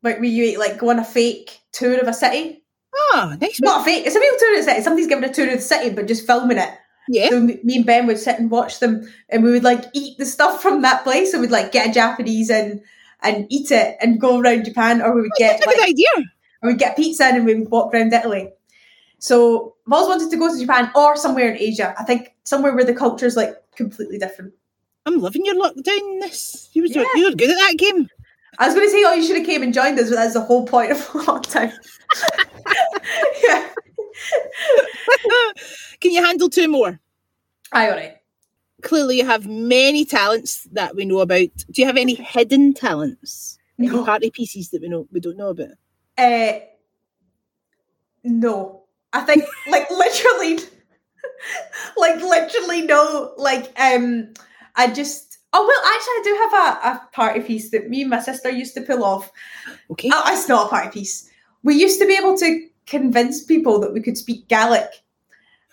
like where you like go on a fake tour of a city. Oh, nice. Not a fake; it's a real tour of the city. Somebody's giving a tour of the city, but just filming it. Yeah. So me and Ben would sit and watch them, and we would like eat the stuff from that place. So we'd like get a Japanese and and eat it and go around Japan, or we would get That's a good idea. Or we'd get pizza and we would walk around Italy. So I've always wanted to go to Japan or somewhere in Asia. I think somewhere where the culture is like completely different. I'm loving your lockdown. This you were Yeah. you were good at that game. I was going to say, oh, you should have came and joined us, but that's the whole point of lockdown. yeah. Can you handle two more? Aye, all right. Clearly, you have many talents that we know about. Do you have any hidden talents? Any party pieces that we know we don't know about? Uh, no. I think, like, literally, like, literally, no. Like, um, I just, oh, well, actually, I do have a, a party piece that me and my sister used to pull off. Okay. Oh, it's not a party piece. We used to be able to convince people that we could speak Gaelic.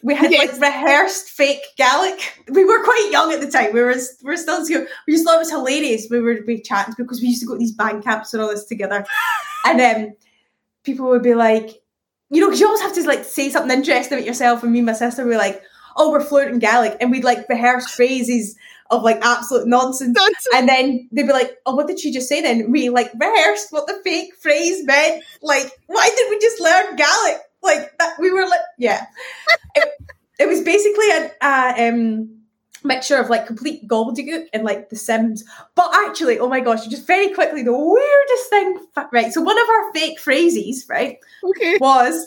We had Yes. like rehearsed fake Gaelic. We were quite young at the time. We were we were still in school. We just thought it was hilarious. We were we chatting because we used to go to these band camps and all this together. and um, people would be like, you know, because you always have to like say something interesting about yourself. And me and my sister were like, oh, we're fluent in Gaelic, and we'd like rehearse phrases of like absolute nonsense. Nonsense. And then they'd be like, "Oh, what did she just say?" Then we like rehearsed what the fake phrase meant. Like, why did we just learn Gaelic? Like that, we were like, yeah. it, it was basically a, a um, mixture of like complete gobbledygook and like The Sims. But actually, oh my gosh, just very quickly, the weirdest thing. Right, so one of our fake phrases, right, Okay. was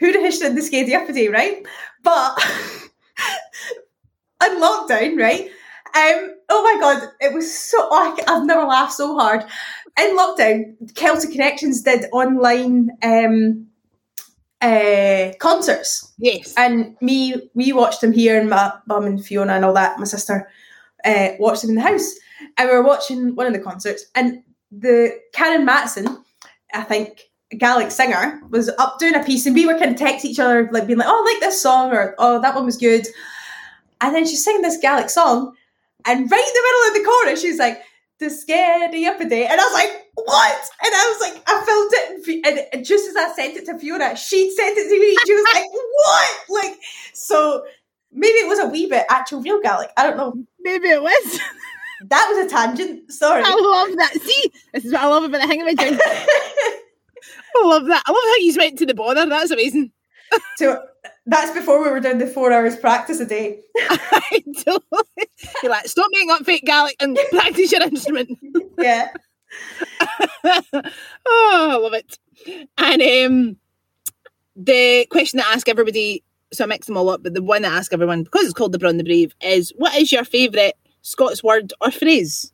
"Who the hish did the skady uppity?" Right, but in lockdown, right? Um, oh my god, it was so oh, I- I've never laughed so hard. In lockdown, Celtic Connections did online um uh concerts. Yes. And me we watched them here and my mum and Fiona and all that, my sister, uh, watched them in the house. And we were watching one of the concerts and the Karen Matheson, I think, Gaelic singer, was up doing a piece, and we were kind of text each other, like being like, "Oh, I like this song," or "Oh, that one was good." And then she's singing this Gaelic song, and right in the middle of the chorus, she's like, "The scary up a day," and I was like, "What?" And I was like, I felt it, and, just as I sent it to Fiona, she'd sent it to me. She was like, "What?" Like, so maybe it was a wee bit actual real Gaelic. I don't know. Maybe it was. That was a tangent. Sorry. I love that. See, this is what I love about the hang of I love that. I love how you went to the border. That's amazing. so that's before we were doing the four hours practice a day. I totally. You're like, stop making up fake Gaelic and practice your instrument. yeah. oh, I love it. And um, the question that I ask everybody, so I mix them all up, but the one that I ask everyone, because it's called the Braw and the Brave, is what is your favourite Scots word or phrase?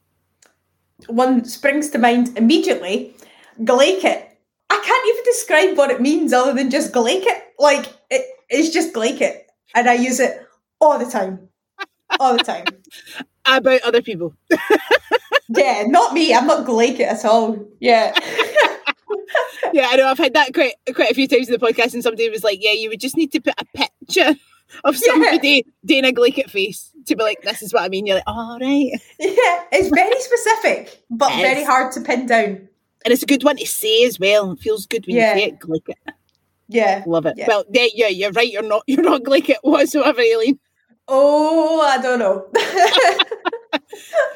One springs to mind immediately. Glaikit. I can't even describe what it means other than just. Like it, it's just Glaikit, and I use it all the time, all the time. About other people. yeah, not me. I'm not Glaikit at all. Yeah. yeah, I know. I've had that quite quite a few times in the podcast, and somebody was like, "Yeah, you would just need to put a picture of somebody yeah. doing a Glaikit face to be like, this is what I mean. You're like, all right. Yeah, it's very specific, but very hard to pin down. And it's a good one to say as well. It feels good when yeah. you say it, Glaikit. Yeah. Love it. Yeah. Well, yeah, yeah, you're right. You're not you're not Glaikit whatsoever, Aileen. Oh, I don't know.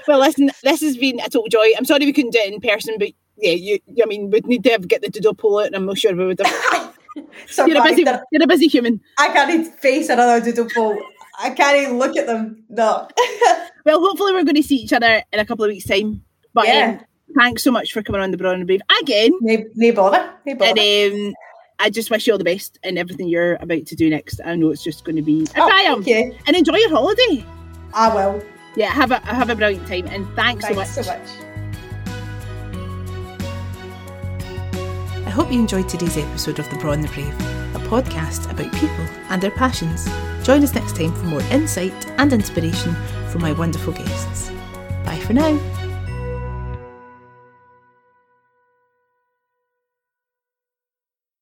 well, listen, this has been a total joy. I'm sorry we couldn't do it in person, but yeah, you, I mean, we'd need to have, get the doodle pull out, and I'm not sure we would have. so you're, a busy, you're a busy human. I can't face another doodle pull. I can't even look at them. No. well, hopefully we're going to see each other in a couple of weeks' time. But yeah. Um, thanks so much for coming on the Braw and Brave again. No, no bother. No bother. And um, I just wish you all the best in everything you're about to do next. I know it's just going to be a oh, triumph. And enjoy your holiday. I will. Yeah, have a have a brilliant time and thanks, thanks so much. so much. I hope you enjoyed today's episode of The Braw and the Brave, a podcast about people and their passions. Join us next time for more insight and inspiration from my wonderful guests. Bye for now.